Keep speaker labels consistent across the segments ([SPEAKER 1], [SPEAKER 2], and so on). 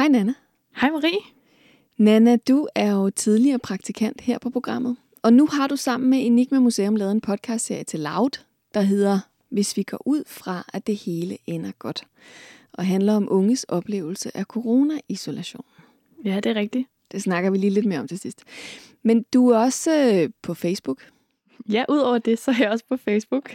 [SPEAKER 1] Hej Nana.
[SPEAKER 2] Hej Marie.
[SPEAKER 1] Nana, du er jo tidligere praktikant her på programmet. Og nu har du sammen med Enigma Museum lavet en podcastserie til Loud, der hedder Hvis vi går ud fra, at det hele ender godt. Og handler om unges oplevelse af corona-isolation.
[SPEAKER 2] Ja, det er rigtigt.
[SPEAKER 1] Det snakker vi lige lidt mere om til sidst. Men du er også øh, på Facebook.
[SPEAKER 2] Ja, udover det, så er jeg også på Facebook.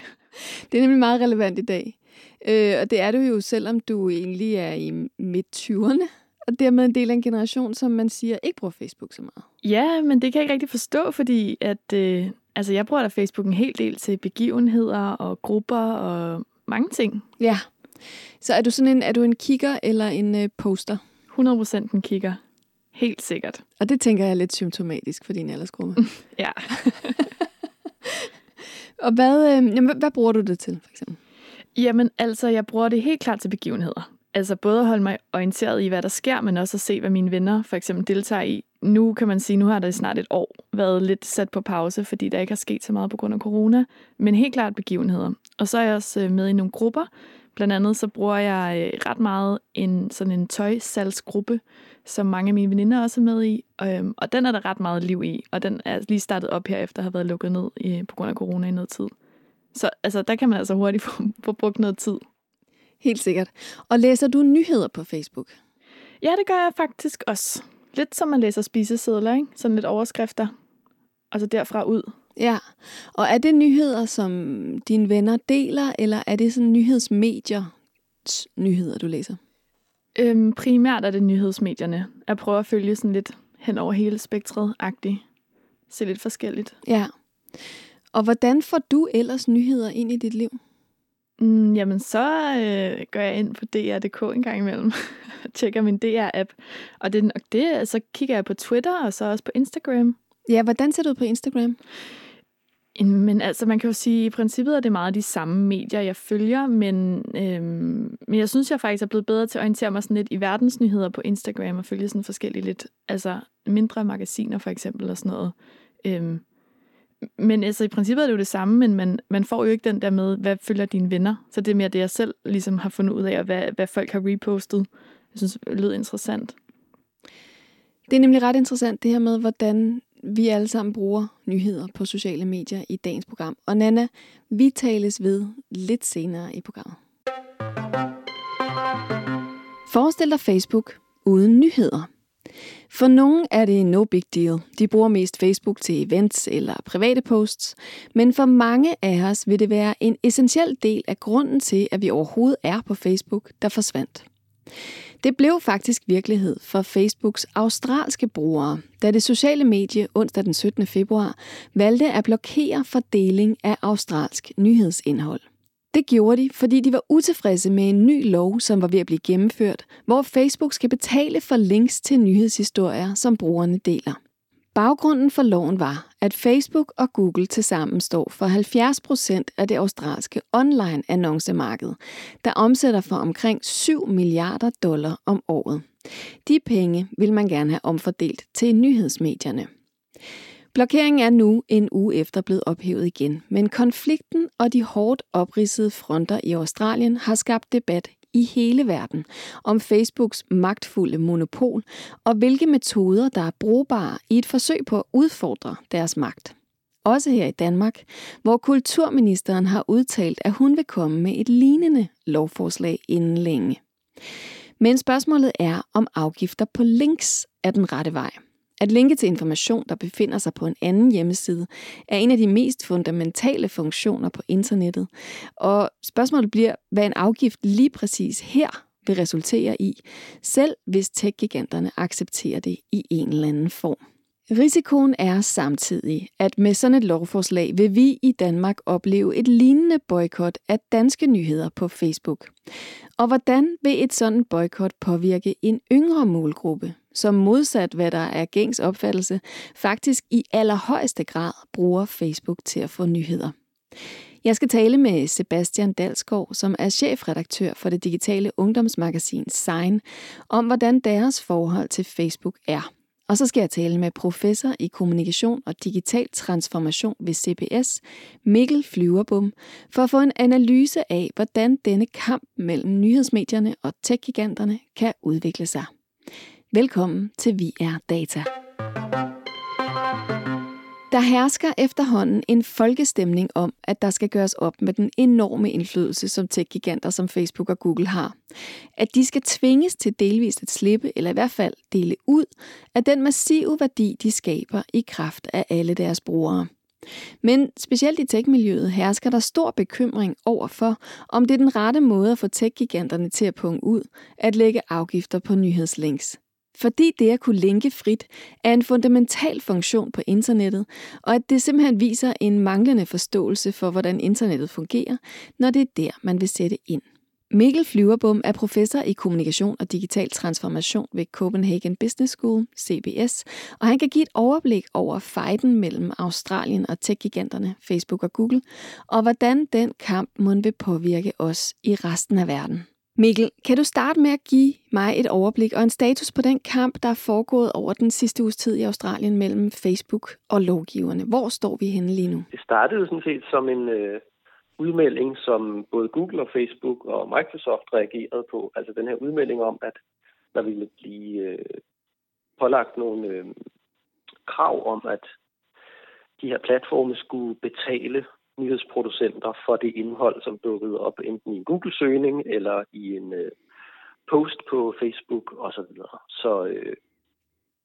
[SPEAKER 1] Det er nemlig meget relevant i dag. Øh, og det er du jo, selvom du egentlig er i midt-20'erne, og dermed en del af en generation, som man siger ikke bruger Facebook så meget.
[SPEAKER 2] Ja, men det kan jeg ikke rigtig forstå, fordi at, øh, altså jeg bruger da Facebook en hel del til begivenheder og grupper og mange ting.
[SPEAKER 1] Ja. Så er du sådan en, er du en kigger eller en øh, poster?
[SPEAKER 2] 100% en kigger. Helt sikkert.
[SPEAKER 1] Og det tænker jeg er lidt symptomatisk for din aldersgruppe.
[SPEAKER 2] Ja.
[SPEAKER 1] og hvad, øh, jamen, hvad, hvad bruger du det til, for eksempel?
[SPEAKER 2] Jamen, altså, jeg bruger det helt klart til begivenheder. Altså både at holde mig orienteret i, hvad der sker, men også at se, hvad mine venner for eksempel deltager i. Nu kan man sige, nu har det snart et år været lidt sat på pause, fordi der ikke har sket så meget på grund af corona. Men helt klart begivenheder. Og så er jeg også øh, med i nogle grupper. Blandt andet så bruger jeg øh, ret meget en sådan en tøjsalgsgruppe, som mange af mine veninder også er med i. og, og den er der ret meget liv i, og den er lige startet op her, efter at have været lukket ned i, på grund af corona i noget tid. Så altså, der kan man altså hurtigt få, få brugt noget tid.
[SPEAKER 1] Helt sikkert. Og læser du nyheder på Facebook?
[SPEAKER 2] Ja, det gør jeg faktisk også. Lidt som man læser spisesedler, ikke? Sådan lidt overskrifter. Og så derfra ud.
[SPEAKER 1] Ja, og er det nyheder, som dine venner deler, eller er det sådan nyhedsmedier nyheder, du læser?
[SPEAKER 2] Øhm, primært er det nyhedsmedierne. Jeg prøver at følge sådan lidt hen over hele spektret-agtigt. Se lidt forskelligt.
[SPEAKER 1] Ja. Og hvordan får du ellers nyheder ind i dit liv?
[SPEAKER 2] Mm, jamen, så øh, går jeg ind på DR.dk en gang imellem og tjekker min DR-app. Og det, og det, så kigger jeg på Twitter og så også på Instagram.
[SPEAKER 1] Ja, hvordan ser du ud på Instagram?
[SPEAKER 2] Men altså, man kan jo sige, at i princippet er det meget de samme medier, jeg følger, men, øhm, men jeg synes, jeg faktisk er blevet bedre til at orientere mig sådan lidt i verdensnyheder på Instagram og følge sådan forskellige lidt, altså mindre magasiner for eksempel og sådan noget. Øhm, men altså, i princippet er det jo det samme, men man, man får jo ikke den der med, hvad følger dine venner? Så det er mere det, jeg selv ligesom har fundet ud af, og hvad, hvad folk har repostet. Jeg synes, det lød interessant.
[SPEAKER 1] Det er nemlig ret interessant, det her med, hvordan vi alle sammen bruger nyheder på sociale medier i dagens program. Og Nana, vi tales ved lidt senere i programmet. Forestil dig Facebook uden nyheder. For nogle er det no big deal. De bruger mest Facebook til events eller private posts, men for mange af os vil det være en essentiel del af grunden til, at vi overhovedet er på Facebook, der forsvandt. Det blev faktisk virkelighed for Facebooks australske brugere, da det sociale medie onsdag den 17. februar valgte at blokere for deling af australsk nyhedsindhold. Det gjorde de, fordi de var utilfredse med en ny lov, som var ved at blive gennemført, hvor Facebook skal betale for links til nyhedshistorier, som brugerne deler. Baggrunden for loven var, at Facebook og Google tilsammen står for 70 procent af det australske online annoncemarked, der omsætter for omkring 7 milliarder dollar om året. De penge vil man gerne have omfordelt til nyhedsmedierne. Blokeringen er nu en uge efter blevet ophævet igen, men konflikten og de hårdt opridsede fronter i Australien har skabt debat i hele verden om Facebooks magtfulde monopol og hvilke metoder, der er brugbare i et forsøg på at udfordre deres magt. Også her i Danmark, hvor kulturministeren har udtalt, at hun vil komme med et lignende lovforslag inden længe. Men spørgsmålet er, om afgifter på links er den rette vej. At linke til information, der befinder sig på en anden hjemmeside, er en af de mest fundamentale funktioner på internettet. Og spørgsmålet bliver, hvad en afgift lige præcis her vil resultere i, selv hvis tech-giganterne accepterer det i en eller anden form. Risikoen er samtidig, at med sådan et lovforslag vil vi i Danmark opleve et lignende boykot af danske nyheder på Facebook. Og hvordan vil et sådan boykot påvirke en yngre målgruppe, som modsat hvad der er gængs opfattelse, faktisk i allerhøjeste grad bruger Facebook til at få nyheder? Jeg skal tale med Sebastian Dalskov, som er chefredaktør for det digitale ungdomsmagasin Sign, om hvordan deres forhold til Facebook er. Og så skal jeg tale med professor i kommunikation og digital transformation ved CBS, Mikkel Flyverbom, for at få en analyse af, hvordan denne kamp mellem nyhedsmedierne og tech kan udvikle sig. Velkommen til Vi er Data. Der hersker efterhånden en folkestemning om, at der skal gøres op med den enorme indflydelse, som tech-giganter som Facebook og Google har. At de skal tvinges til delvist at slippe, eller i hvert fald dele ud, af den massive værdi, de skaber i kraft af alle deres brugere. Men specielt i tech-miljøet hersker der stor bekymring over for, om det er den rette måde at få tech-giganterne til at punge ud, at lægge afgifter på nyhedslinks. Fordi det at kunne linke frit er en fundamental funktion på internettet, og at det simpelthen viser en manglende forståelse for, hvordan internettet fungerer, når det er der, man vil sætte ind. Mikkel Flyverbom er professor i kommunikation og digital transformation ved Copenhagen Business School, CBS, og han kan give et overblik over fejden mellem Australien og tech-giganterne Facebook og Google, og hvordan den kamp må vil påvirke os i resten af verden. Mikkel, kan du starte med at give mig et overblik og en status på den kamp, der er foregået over den sidste uges tid i Australien mellem Facebook og lovgiverne? Hvor står vi henne lige nu?
[SPEAKER 3] Det startede sådan set som en øh, udmelding, som både Google og Facebook og Microsoft reagerede på. Altså den her udmelding om, at der ville blive øh, pålagt nogle øh, krav om, at de her platforme skulle betale nyhedsproducenter for det indhold, som dukkede op enten i en Google-søgning eller i en øh, post på Facebook osv. Så, så øh,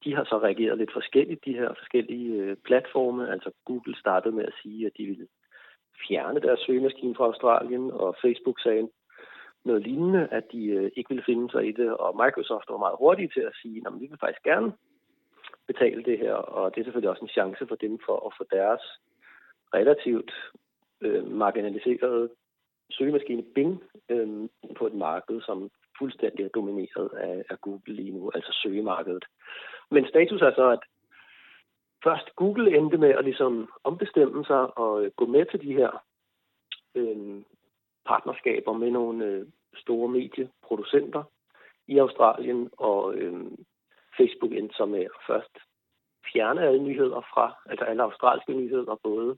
[SPEAKER 3] de har så reageret lidt forskelligt, de her forskellige øh, platforme. Altså Google startede med at sige, at de ville fjerne deres søgemaskine fra Australien, og Facebook sagde noget lignende, at de øh, ikke ville finde sig i det, og Microsoft var meget hurtige til at sige, at vi vil faktisk gerne betale det her, og det er selvfølgelig også en chance for dem for at få deres relativt øh, marginaliserede søgemaskine Bing øh, på et marked, som fuldstændig er domineret af, af Google lige nu, altså søgemarkedet. Men status er så, at først Google endte med at ligesom ombestemme sig og øh, gå med til de her øh, partnerskaber med nogle øh, store medieproducenter i Australien, og øh, Facebook endte så med at først fjerne alle nyheder fra, altså alle australske nyheder, både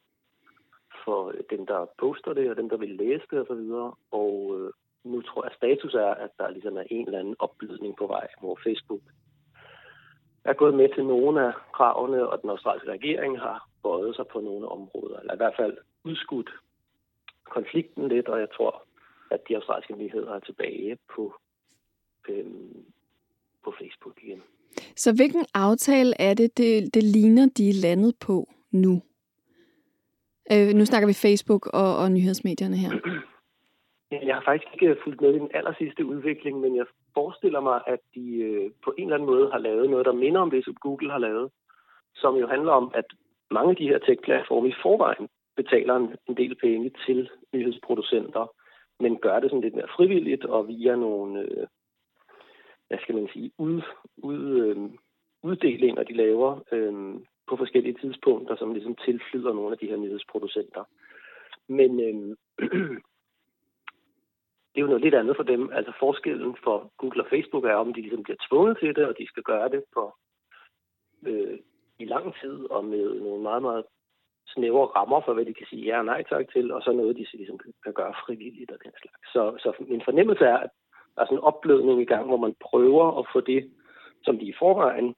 [SPEAKER 3] for dem, der poster det, og dem, der vil læse det osv. Og, og øh, nu tror jeg, at status er, at der ligesom er en eller anden oplysning på vej, hvor Facebook er gået med til nogle af kravene, og den australske regering har bøjet sig på nogle områder, eller i hvert fald udskudt konflikten lidt, og jeg tror, at de australske nyheder er tilbage på, øhm, på Facebook igen.
[SPEAKER 1] Så hvilken aftale er det, det, det ligner, de er landet på nu? Øh, nu snakker vi Facebook og, og nyhedsmedierne her.
[SPEAKER 3] Jeg har faktisk ikke øh, fulgt med i den aller sidste udvikling, men jeg forestiller mig, at de øh, på en eller anden måde har lavet noget, der minder om det, som Google har lavet, som jo handler om, at mange af de her tech-platforme i forvejen betaler en, en del penge til nyhedsproducenter, men gør det sådan lidt mere frivilligt og via nogle, øh, hvad skal man sige, ud, ud, øh, uddelinger, de laver, øh, på forskellige tidspunkter, som ligesom tilflyder nogle af de her nyhedsproducenter. Men øh, det er jo noget lidt andet for dem. Altså forskellen for Google og Facebook er, om de ligesom bliver tvunget til det, og de skal gøre det på øh, i lang tid og med nogle meget, meget snævre rammer for, hvad de kan sige ja og nej tak til, og så noget, de ligesom kan gøre frivilligt og den slags. Så, så min fornemmelse er, at der er sådan en opblødning i gang, hvor man prøver at få det, som de i forvejen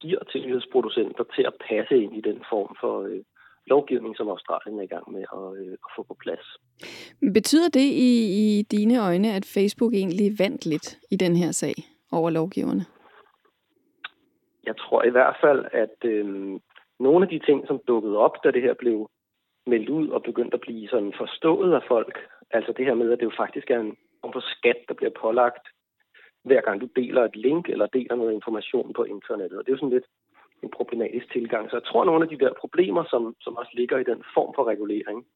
[SPEAKER 3] giver til nyhedsproducenter til at passe ind i den form for øh, lovgivning, som Australien er i gang med at, øh, at få på plads.
[SPEAKER 1] Betyder det i, i dine øjne, at Facebook egentlig vandt lidt i den her sag over lovgiverne?
[SPEAKER 3] Jeg tror i hvert fald, at øh, nogle af de ting, som dukkede op, da det her blev meldt ud og begyndte at blive sådan forstået af folk, altså det her med, at det jo faktisk er en form for skat, der bliver pålagt hver gang du deler et link eller deler noget information på internettet. Og det er jo sådan lidt en problematisk tilgang. Så jeg tror, at nogle af de der problemer, som, som også ligger i den form for regulering,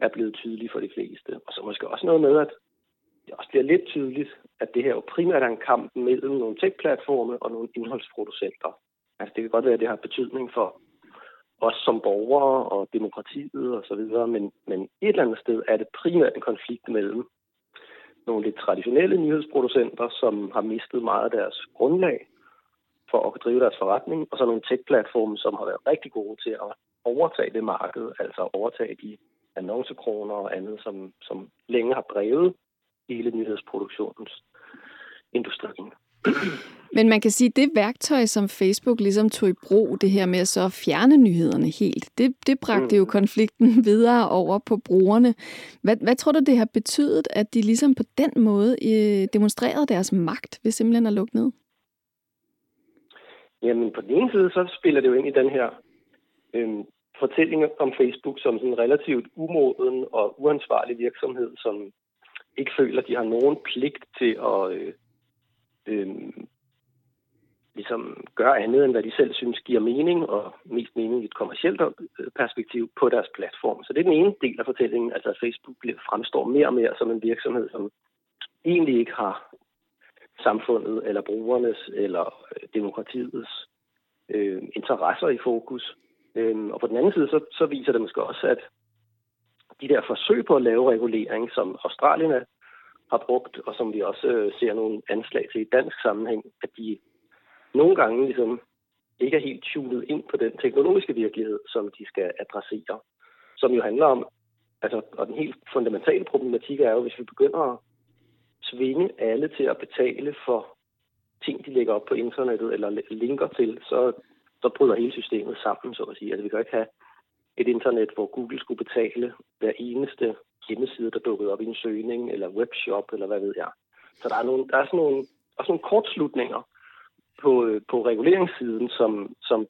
[SPEAKER 3] er blevet tydelige for de fleste. Og så måske også noget med, at det også bliver lidt tydeligt, at det her jo primært er en kamp mellem nogle tech-platforme og nogle indholdsproducenter. Altså det kan godt være, at det har betydning for os som borgere og demokratiet og så videre, men, men et eller andet sted er det primært en konflikt mellem nogle lidt traditionelle nyhedsproducenter, som har mistet meget af deres grundlag for at drive deres forretning, og så nogle tech-platforme, som har været rigtig gode til at overtage det marked, altså overtage de annoncekroner og andet, som, som længe har drevet hele nyhedsproduktionens industrien.
[SPEAKER 1] Men man kan sige, at det værktøj, som Facebook ligesom tog i brug, det her med at så fjerne nyhederne helt, det, det bragte mm. jo konflikten videre over på brugerne. Hvad, hvad tror du, det har betydet, at de ligesom på den måde øh, demonstrerede deres magt ved simpelthen at lukke ned?
[SPEAKER 3] Jamen, på den ene side, så spiller det jo ind i den her øh, fortælling om Facebook som sådan en relativt umoden og uansvarlig virksomhed, som ikke føler, at de har nogen pligt til at øh, øh, ligesom gør andet, end hvad de selv synes giver mening, og mest mening i et kommersielt øh, perspektiv på deres platform. Så det er den ene del af fortællingen, altså at Facebook fremstår mere og mere som en virksomhed, som egentlig ikke har samfundet eller brugernes eller øh, demokratiets øh, interesser i fokus. Øh, og på den anden side, så, så viser det måske også, at de der forsøg på at lave regulering, som Australien har brugt, og som vi også øh, ser nogle anslag til i dansk sammenhæng, at de nogle gange ligesom ikke er helt tunet ind på den teknologiske virkelighed, som de skal adressere. Som jo handler om, altså, og den helt fundamentale problematik er jo, hvis vi begynder at tvinge alle til at betale for ting, de lægger op på internettet eller linker til, så, så bryder hele systemet sammen, så at sige. Altså, vi kan ikke have et internet, hvor Google skulle betale hver eneste hjemmeside, der dukkede op i en søgning, eller webshop, eller hvad ved jeg. Så der er, nogle, der er sådan nogle, også nogle kortslutninger på, øh, på reguleringssiden, som, som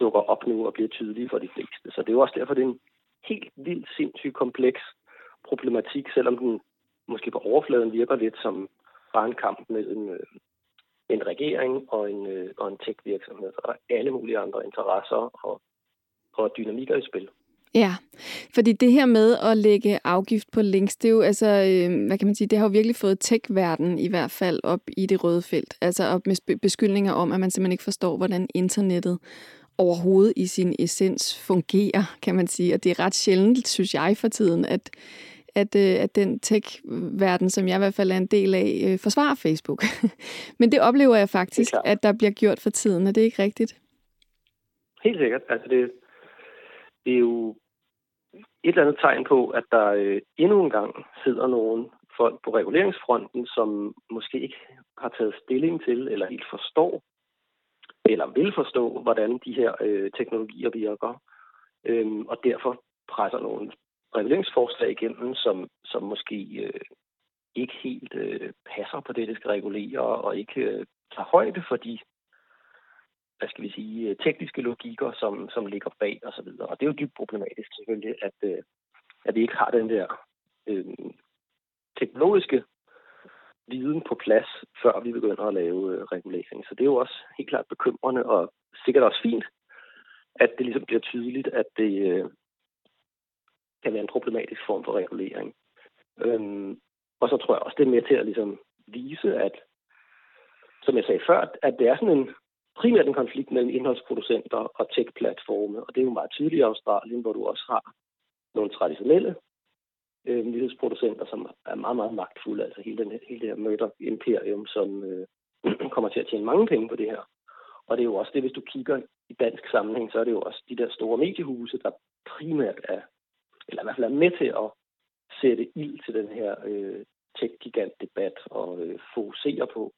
[SPEAKER 3] dukker op nu og bliver tydelige for de fleste. Så det er jo også derfor, det er en helt vildt sindssygt kompleks problematik, selvom den måske på overfladen virker lidt som bare en kamp mellem øh, en regering og en, øh, og en tech-virksomhed og alle mulige andre interesser og, og dynamikker i spil.
[SPEAKER 1] Ja, fordi det her med at lægge afgift på links, det er jo altså, øh, hvad kan man sige, det har jo virkelig fået tech-verden i hvert fald op i det røde felt. Altså op med beskyldninger om, at man simpelthen ikke forstår, hvordan internettet overhovedet i sin essens fungerer, kan man sige. Og det er ret sjældent, synes jeg for tiden, at, at, øh, at den tech-verden, som jeg i hvert fald er en del af, øh, forsvarer Facebook. Men det oplever jeg faktisk, at der bliver gjort for tiden. Er det ikke rigtigt?
[SPEAKER 3] Helt sikkert. Altså det, det er jo et eller andet tegn på, at der øh, endnu en gang sidder nogen folk på reguleringsfronten, som måske ikke har taget stilling til, eller helt forstår, eller vil forstå, hvordan de her øh, teknologier virker, øh, og derfor presser nogle reguleringsforslag igennem, som, som måske øh, ikke helt øh, passer på det, det skal regulere, og ikke øh, tager højde for de hvad skal vi sige, øh, tekniske logikker, som, som ligger bag og så videre. Og det er jo dybt problematisk selvfølgelig, at, øh, at vi ikke har den der øh, teknologiske viden på plads, før vi begynder at lave øh, regulering. Så det er jo også helt klart bekymrende, og sikkert også fint, at det ligesom bliver tydeligt, at det øh, kan være en problematisk form for regulering. Øhm, og så tror jeg også, det er med til at ligesom vise, at som jeg sagde før, at det er sådan en primært en konflikt mellem indholdsproducenter og tech-platforme, og det er jo meget tydeligt i Australien, hvor du også har nogle traditionelle øh, nyhedsproducenter, som er meget, meget magtfulde, altså hele, den, hele det her Murdoch-imperium, som øh, kommer til at tjene mange penge på det her. Og det er jo også det, hvis du kigger i dansk sammenhæng, så er det jo også de der store mediehuse, der primært er, eller i hvert fald er med til at sætte ild til den her øh, tech-gigant-debat og øh, fokusere på,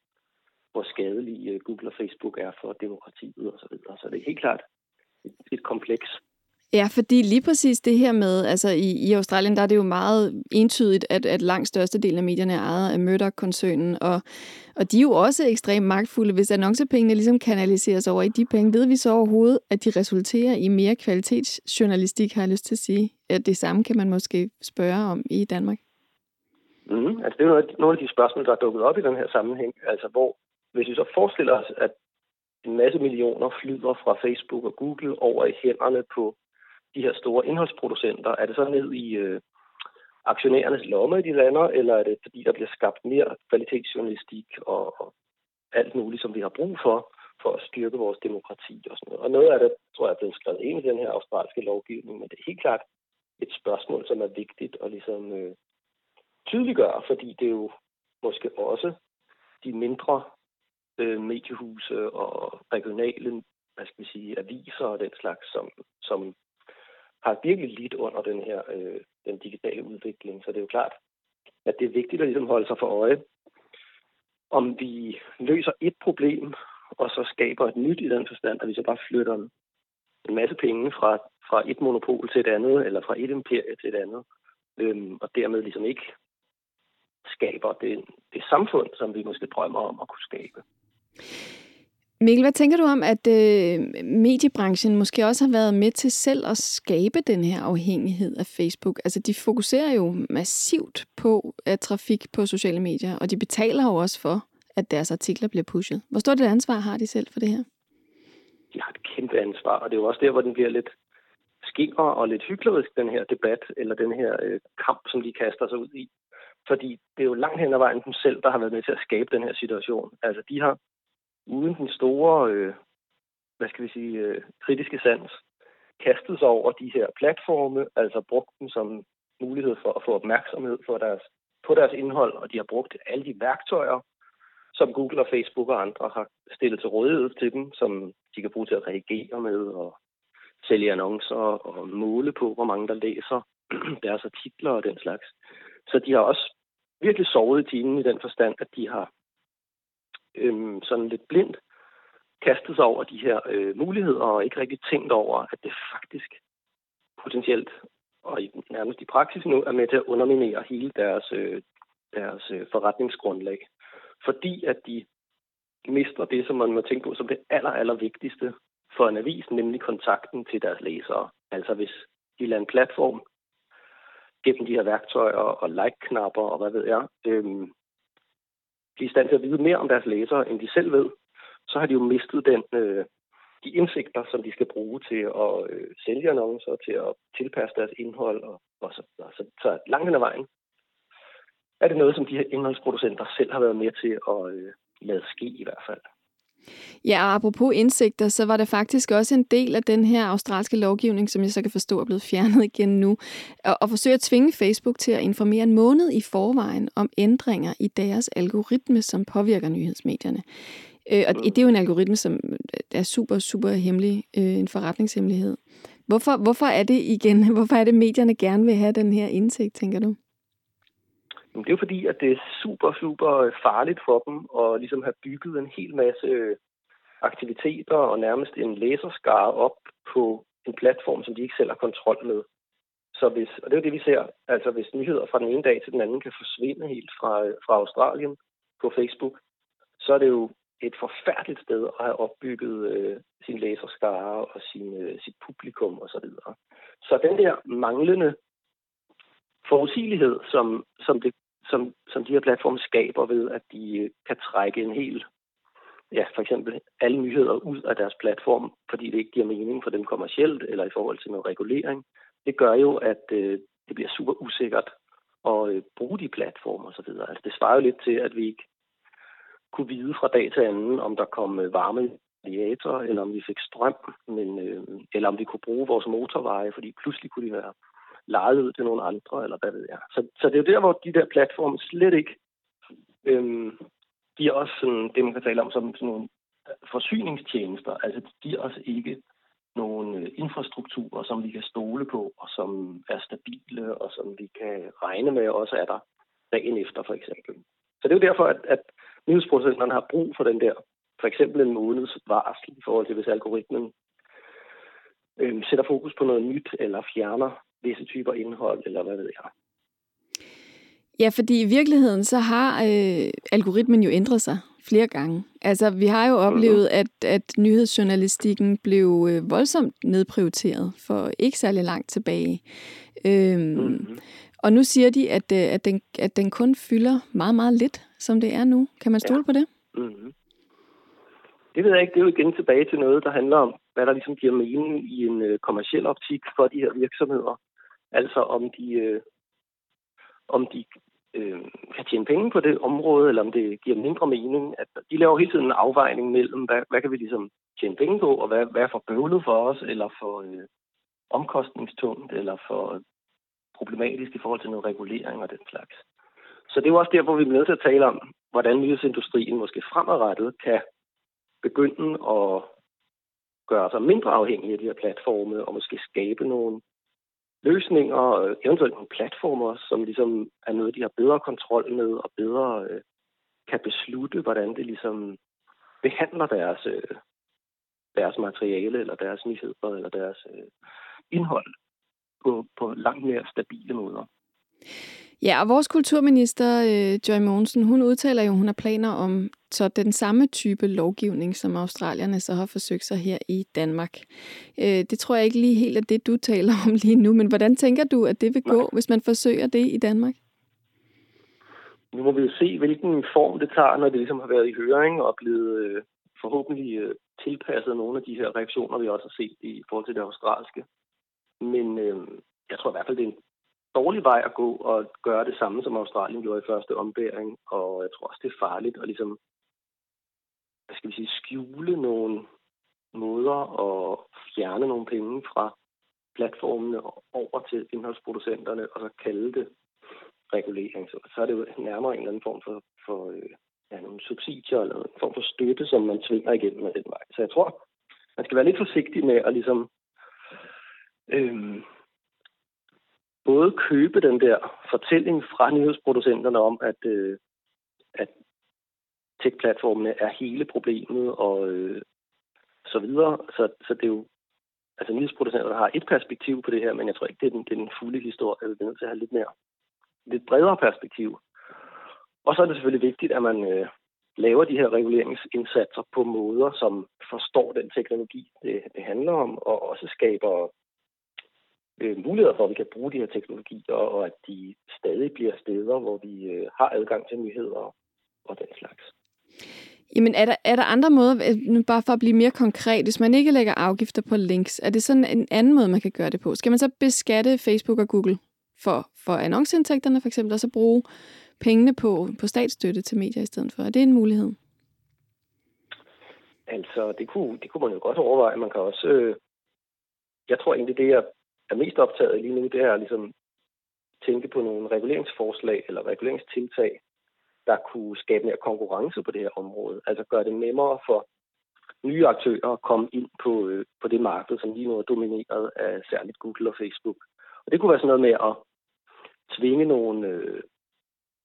[SPEAKER 3] hvor skadelige øh, Google og Facebook er for demokratiet osv. Så, videre. så det er helt klart et, et kompleks.
[SPEAKER 1] Ja, fordi lige præcis det her med, altså i, i Australien, der er det jo meget entydigt, at, at langt størstedelen af medierne er ejet af Murdoch-koncernen, og, og de er jo også ekstremt magtfulde. Hvis annoncepengene ligesom kanaliseres over i de penge, ved vi så overhovedet, at de resulterer i mere kvalitetsjournalistik, har jeg lyst til at sige. At det samme kan man måske spørge om i Danmark.
[SPEAKER 3] Mm, altså det er jo nogle af de spørgsmål, der er dukket op i den her sammenhæng. Altså hvor hvis vi så forestiller os, at en masse millioner flyder fra Facebook og Google over i hænderne på de her store indholdsproducenter, er det så ned i øh, aktionærernes lomme, de lander, eller er det fordi, der bliver skabt mere kvalitetsjournalistik og, og alt muligt, som vi har brug for, for at styrke vores demokrati og sådan noget. Og noget af det, tror jeg, er blevet skrevet ind i den her australske lovgivning, men det er helt klart et spørgsmål, som er vigtigt at ligesom øh, tydeliggøre, fordi det er jo måske også de mindre øh, mediehuse og regionale hvad skal vi sige, aviser og den slags, som, som har virkelig lidt under den her øh, den digitale udvikling. Så det er jo klart, at det er vigtigt at ligesom holde sig for øje. om vi løser et problem, og så skaber et nyt i den forstand, at vi så bare flytter en masse penge fra, fra et monopol til et andet, eller fra et imperie til et andet, øhm, og dermed ligesom ikke skaber det, det samfund, som vi måske drømmer om at kunne skabe.
[SPEAKER 1] Mikkel, hvad tænker du om, at øh, mediebranchen måske også har været med til selv at skabe den her afhængighed af Facebook? Altså, de fokuserer jo massivt på at trafik på sociale medier, og de betaler jo også for, at deres artikler bliver pushet. Hvor stort et ansvar har de selv for det her?
[SPEAKER 3] De har et kæmpe ansvar, og det er jo også der, hvor den bliver lidt skæver og lidt hyklerisk, den her debat, eller den her øh, kamp, som de kaster sig ud i. Fordi det er jo langt hen ad vejen dem selv, der har været med til at skabe den her situation. Altså, de har uden den store, øh, hvad skal vi sige, øh, kritiske sans, kastet sig over de her platforme, altså brugt dem som mulighed for at få opmærksomhed for deres, på deres indhold, og de har brugt alle de værktøjer, som Google og Facebook og andre har stillet til rådighed til dem, som de kan bruge til at reagere med og sælge annoncer og måle på, hvor mange der læser deres artikler og den slags. Så de har også virkelig sovet i timen i den forstand, at de har øhm, sådan lidt blindt kastet sig over de her øh, muligheder og ikke rigtig tænkt over, at det faktisk potentielt og i, nærmest i praksis nu er med til at underminere hele deres, øh, deres øh, forretningsgrundlag. Fordi at de mister det, som man må tænke på som det aller, aller vigtigste for en avis, nemlig kontakten til deres læsere. Altså hvis de lader en platform gennem de her værktøjer og like-knapper og hvad ved jeg, øhm, blive i stand til at vide mere om deres læsere, end de selv ved, så har de jo mistet den, øh, de indsigter, som de skal bruge til at øh, sælge annoncer, til at tilpasse deres indhold og, og så og Så, så langt hen ad vejen er det noget, som de her indholdsproducenter selv har været med til at øh, lade ske i hvert fald.
[SPEAKER 1] Ja, og apropos indsigter, så var det faktisk også en del af den her australske lovgivning, som jeg så kan forstå er blevet fjernet igen nu, at, at forsøge at tvinge Facebook til at informere en måned i forvejen om ændringer i deres algoritme, som påvirker nyhedsmedierne. Øh, og det er jo en algoritme, som øh, er super, super hemmelig, øh, en forretningshemmelighed. Hvorfor, hvorfor er det igen, hvorfor er det, medierne gerne vil have den her indsigt, tænker du?
[SPEAKER 3] Det er jo fordi, at det er super, super øh, farligt for dem at ligesom have bygget en hel masse øh, aktiviteter og nærmest en læserskare op på en platform, som de ikke selv har kontrol med. Så hvis, og det er jo det, vi ser, altså hvis nyheder fra den ene dag til den anden kan forsvinde helt fra, øh, fra Australien på Facebook, så er det jo et forfærdeligt sted at have opbygget øh, sin læserskare og sin, øh, sit publikum osv. Så, videre. så den der manglende forudsigelighed, som, som, det, som, som de her platforme skaber ved, at de øh, kan trække en hel, ja, for eksempel alle nyheder ud af deres platform, fordi det ikke giver mening for dem kommercielt eller i forhold til noget regulering, det gør jo, at øh, det bliver super usikkert at øh, bruge de platforme osv. Altså, det svarer jo lidt til, at vi ikke kunne vide fra dag til anden, om der kom øh, varme radiator, eller om vi fik strøm, men, øh, eller om vi kunne bruge vores motorveje, fordi pludselig kunne de være lejet ud til nogle andre, eller hvad ved jeg. Så, så det er jo der, hvor de der platforme slet ikke øhm, giver os sådan, det, man kan tale om som sådan nogle forsyningstjenester. Altså, de giver os ikke nogle øh, infrastrukturer, som vi kan stole på, og som er stabile, og som vi kan regne med også er der dagen efter, for eksempel. Så det er jo derfor, at, at nyhedsproducenterne har brug for den der, for eksempel en måneds varsel i forhold til, hvis algoritmen øh, sætter fokus på noget nyt, eller fjerner visse typer indhold, eller hvad ved jeg.
[SPEAKER 1] Ja, fordi i virkeligheden så har øh, algoritmen jo ændret sig flere gange. Altså, vi har jo oplevet, mm-hmm. at, at nyhedsjournalistikken blev øh, voldsomt nedprioriteret for ikke særlig langt tilbage. Øhm, mm-hmm. Og nu siger de, at, øh, at, den, at den kun fylder meget, meget lidt, som det er nu. Kan man stole ja. på det? Mm-hmm.
[SPEAKER 3] Det ved jeg ikke. Det er jo igen tilbage til noget, der handler om, hvad der ligesom giver mening i en øh, kommersiel optik for de her virksomheder. Altså om de, øh, om de øh, kan tjene penge på det område, eller om det giver mindre mening. At de laver hele tiden en afvejning mellem, hvad, hvad kan vi ligesom tjene penge på, og hvad, hvad er for bøvlet for os, eller for øh, omkostningstungt, eller for problematisk i forhold til noget regulering og den slags. Så det er jo også derfor, vi er nødt til at tale om, hvordan nyhedsindustrien måske fremadrettet kan begynde at gøre sig mindre afhængig af de her platforme, og måske skabe nogle løsninger, eventuelt nogle platformer, som ligesom er noget, de har bedre kontrol med og bedre øh, kan beslutte, hvordan det ligesom behandler deres, øh, deres materiale, eller deres nyheder, eller deres øh, indhold på, på langt mere stabile måder.
[SPEAKER 1] Ja, og vores kulturminister, øh, Joy Mogensen, hun udtaler jo, at hun har planer om så den samme type lovgivning, som australierne så har forsøgt sig her i Danmark. Øh, det tror jeg ikke lige helt er det, du taler om lige nu, men hvordan tænker du, at det vil gå, Nej. hvis man forsøger det i Danmark?
[SPEAKER 3] Nu må vi jo se, hvilken form det tager, når det ligesom har været i høring og blevet øh, forhåbentlig øh, tilpasset nogle af de her reaktioner, vi også har set i forhold til det australske. Men øh, jeg tror i hvert fald, det er en dårlig vej at gå og gøre det samme, som Australien gjorde i første ombæring. Og jeg tror også, det er farligt at ligesom, hvad skal vi sige, skjule nogle måder og fjerne nogle penge fra platformene over til indholdsproducenterne, og så kalde det regulering. Så, så er det jo nærmere en eller anden form for, for øh, ja, nogle subsidier eller en form for støtte, som man tvinger igennem med den vej. Så jeg tror, man skal være lidt forsigtig med at ligesom øhm, både købe den der fortælling fra nyhedsproducenterne om, at, øh, at tech-platformene er hele problemet og øh, så videre. Så, så det er jo, altså nyhedsproducenterne har et perspektiv på det her, men jeg tror ikke, det er den, det er den fulde historie. Vi er nødt til at have lidt mere, lidt bredere perspektiv. Og så er det selvfølgelig vigtigt, at man øh, laver de her reguleringsindsatser på måder, som forstår den teknologi, det, det handler om, og også skaber øh, muligheder for, at vi kan bruge de her teknologier, og at de stadig bliver steder, hvor vi øh, har adgang til nyheder og den slags.
[SPEAKER 1] Jamen, er der, er der andre måder, øh, nu bare for at blive mere konkret, hvis man ikke lægger afgifter på links, er det sådan en anden måde, man kan gøre det på? Skal man så beskatte Facebook og Google for, for annonceindtægterne for eksempel, og så bruge pengene på, på statsstøtte til medier i stedet for? Er det en mulighed?
[SPEAKER 3] Altså, det kunne, det kunne man jo godt overveje. Man kan også... Øh, jeg tror egentlig, det jeg er mest optaget lige nu, det er at ligesom tænke på nogle reguleringsforslag eller reguleringstiltag, der kunne skabe mere konkurrence på det her område. Altså gøre det nemmere for nye aktører at komme ind på, øh, på det marked, som lige nu er domineret af særligt Google og Facebook. Og det kunne være sådan noget med at tvinge nogle øh,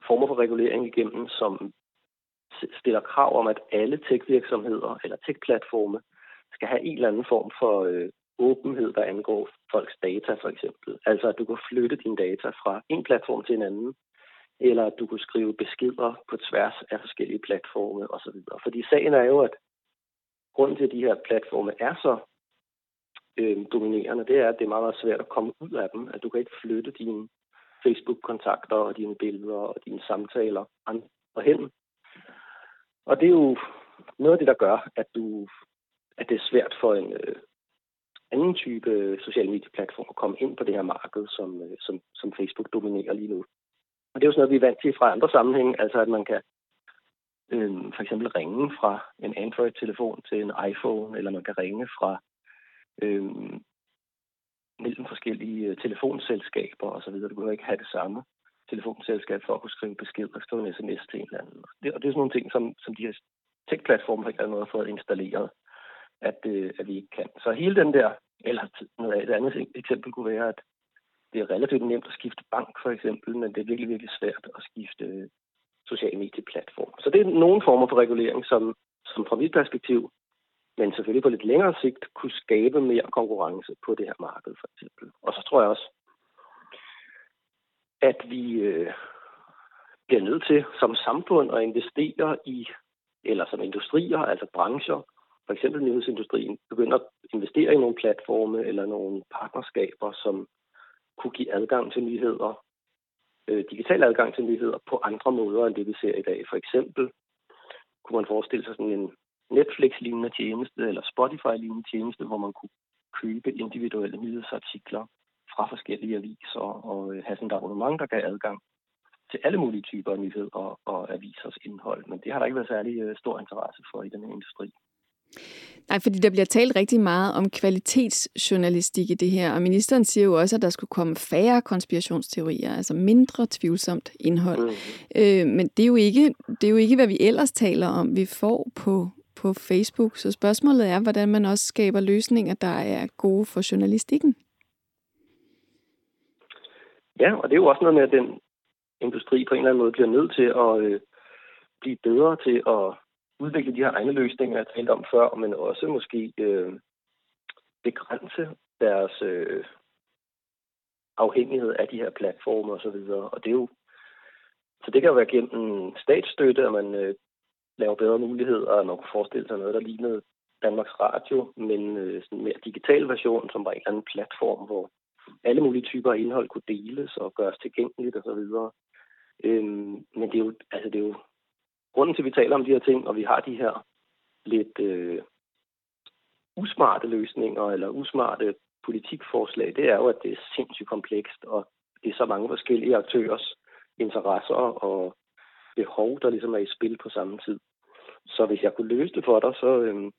[SPEAKER 3] former for regulering igennem, som stiller krav om, at alle tech-virksomheder eller tech-platforme skal have en eller anden form for øh, åbenhed, der angår folks data for eksempel. Altså at du kan flytte dine data fra en platform til en anden, eller at du kan skrive beskeder på tværs af forskellige platforme osv. Fordi sagen er jo, at grunden til, at de her platforme er så øh, dominerende, det er, at det er meget, meget svært at komme ud af dem. At du kan ikke flytte dine Facebook-kontakter og dine billeder og dine samtaler andre hen. Og det er jo noget af det, der gør, at du at det er svært for en, øh, anden type sociale medieplatform at komme ind på det her marked, som, øh, som, som Facebook dominerer lige nu. Og det er jo sådan noget, vi er vant til fra andre sammenhænge, altså at man kan øh, for eksempel ringe fra en Android-telefon til en iPhone, eller man kan ringe fra øh, mellem forskellige øh, telefonselskaber osv. Du behøver ikke have det samme telefonselskab for at kunne skrive besked og skrive en sms til en eller anden. Og det, og det er sådan nogle ting, som, som de her tech-platforme har ikke noget fået installeret at, øh, at vi ikke kan. Så hele den der, eller noget, et andet eksempel kunne være, at det er relativt nemt at skifte bank for eksempel, men det er virkelig, virkelig svært at skifte øh, social medieplatform. Så det er nogle former for regulering, som, som fra mit perspektiv, men selvfølgelig på lidt længere sigt, kunne skabe mere konkurrence på det her marked for eksempel. Og så tror jeg også, at vi øh, bliver nødt til som samfund at investere i, eller som industrier, altså brancher, for eksempel nyhedsindustrien begynder at investere i nogle platforme eller nogle partnerskaber, som kunne give adgang til nyheder, øh, digital adgang til nyheder på andre måder end det, vi ser i dag. For eksempel kunne man forestille sig sådan en Netflix-lignende tjeneste eller Spotify-lignende tjeneste, hvor man kunne købe individuelle nyhedsartikler fra forskellige aviser og øh, have sådan et abonnement, der gav adgang til alle mulige typer af nyheder og, og avisers indhold. Men det har der ikke været særlig øh, stor interesse for i den her industri.
[SPEAKER 1] Nej, fordi der bliver talt rigtig meget om kvalitetsjournalistik i det her, og ministeren siger jo også, at der skulle komme færre konspirationsteorier, altså mindre tvivlsomt indhold. Mm. Øh, men det er, jo ikke, det er jo ikke, hvad vi ellers taler om, vi får på, på Facebook. Så spørgsmålet er, hvordan man også skaber løsninger, der er gode for journalistikken.
[SPEAKER 3] Ja, og det er jo også noget med, at den industri på en eller anden måde bliver nødt til at, øh, blive bedre til at udvikle de her egne løsninger, jeg talte om før, men også måske øh, begrænse deres øh, afhængighed af de her platforme osv. Og, og det er jo så det kan jo være gennem statsstøtte, at man øh, laver bedre muligheder, og man kunne forestille sig noget, der lignede Danmarks Radio, men øh, sådan en mere digital version, som var en eller anden platform, hvor alle mulige typer af indhold kunne deles og gøres tilgængeligt osv. Øhm, men det er, jo, altså det er jo grunden til, at vi taler om de her ting, og vi har de her lidt øh, usmarte løsninger eller usmarte politikforslag, det er jo, at det er sindssygt komplekst, og det er så mange forskellige aktørers interesser og behov, der ligesom er i spil på samme tid. Så hvis jeg kunne løse det for dig, så øhm,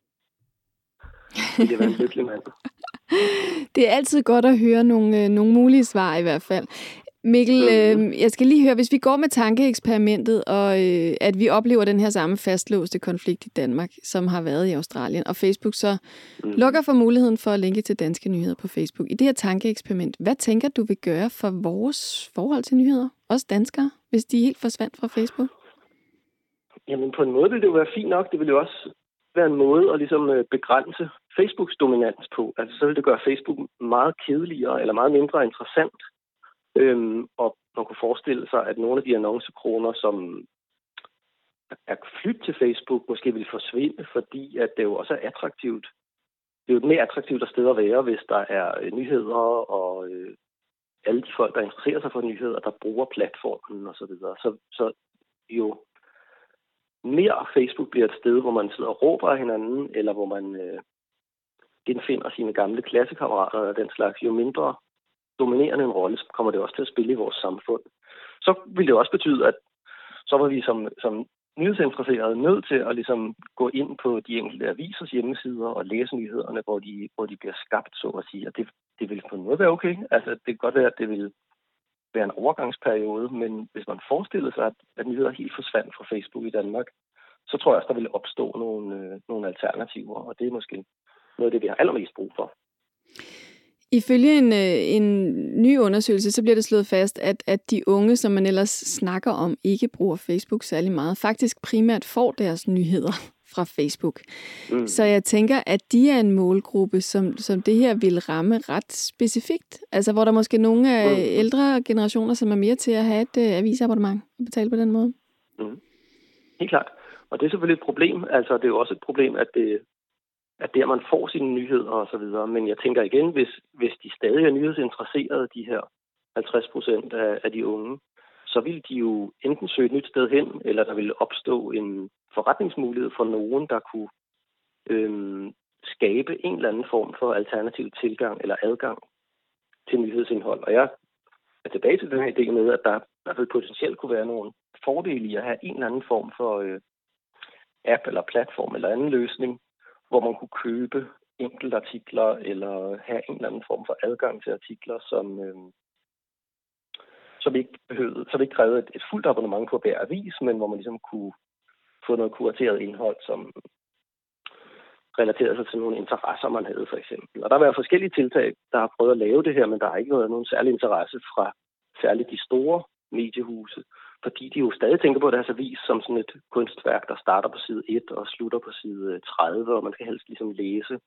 [SPEAKER 3] ville det være en lykkelig mand.
[SPEAKER 1] Det er altid godt at høre nogle, øh, nogle mulige svar i hvert fald. Mikkel, øh, jeg skal lige høre, hvis vi går med tankeeksperimentet, og øh, at vi oplever den her samme fastlåste konflikt i Danmark, som har været i Australien, og Facebook så mm. lukker for muligheden for at linke til danske nyheder på Facebook. I det her tankeeksperiment, hvad tænker du vil gøre for vores forhold til nyheder, også danskere, hvis de helt forsvandt fra Facebook?
[SPEAKER 3] Jamen på en måde vil det jo være fint nok. Det vil jo også være en måde at ligesom øh, begrænse Facebooks dominans på. Altså så vil det gøre Facebook meget kedeligere eller meget mindre interessant Øhm, og man kunne forestille sig, at nogle af de annoncekroner, som er flyttet til Facebook, måske vil forsvinde, fordi at det jo også er attraktivt. Det er jo et mere attraktivt sted at være, hvis der er øh, nyheder og øh, alle de folk, der interesserer sig for nyheder, der bruger platformen osv. Så, videre. så, så jo mere Facebook bliver et sted, hvor man sidder og råber af hinanden, eller hvor man øh, genfinder sine gamle klassekammerater og den slags, jo mindre dominerende en rolle, så kommer det også til at spille i vores samfund. Så vil det også betyde, at så var vi som, som nyhedsinteresserede nødt til at ligesom gå ind på de enkelte avisers hjemmesider og læse nyhederne, hvor de, hvor de bliver skabt, så at sige. Og det, det vil på en måde være okay. Altså, det kan godt være, at det vil være en overgangsperiode, men hvis man forestiller sig, at, at nyheder helt forsvandt fra Facebook i Danmark, så tror jeg også, der ville opstå nogle, øh, nogle alternativer, og det er måske noget af det, vi har allermest brug for.
[SPEAKER 1] Ifølge en, øh, en ny undersøgelse, så bliver det slået fast, at, at de unge, som man ellers snakker om, ikke bruger Facebook særlig meget, faktisk primært får deres nyheder fra Facebook. Mm. Så jeg tænker, at de er en målgruppe, som, som det her vil ramme ret specifikt. Altså hvor der måske nogle af mm. ældre generationer, som er mere til at have et uh, avisabonnement og betale på den måde.
[SPEAKER 3] Mm. Helt klart. Og det er selvfølgelig et problem. Altså det er jo også et problem, at det at der man får sine nyheder og så videre. Men jeg tænker igen, hvis, hvis de stadig er nyhedsinteresserede, de her 50 procent af, af de unge, så vil de jo enten søge et nyt sted hen, eller der vil opstå en forretningsmulighed for nogen, der kunne øhm, skabe en eller anden form for alternativ tilgang eller adgang til nyhedsindhold. Og jeg er tilbage til den her idé med, at der, i hvert fald potentielt kunne være nogle fordele i at have en eller anden form for øh, app eller platform eller anden løsning, hvor man kunne købe enkelte artikler eller have en eller anden form for adgang til artikler, som, øh, som ikke behøvede, som ikke krævede et, et fuldt abonnement på hver avis, men hvor man ligesom kunne få noget kurateret indhold, som relaterede sig til nogle interesser, man havde for eksempel. Og der har været forskellige tiltag, der har prøvet at lave det her, men der har ikke været nogen særlig interesse fra særligt de store mediehuse fordi de jo stadig tænker på deres avis som sådan et kunstværk, der starter på side 1 og slutter på side øh, 30, og man skal helst ligesom læse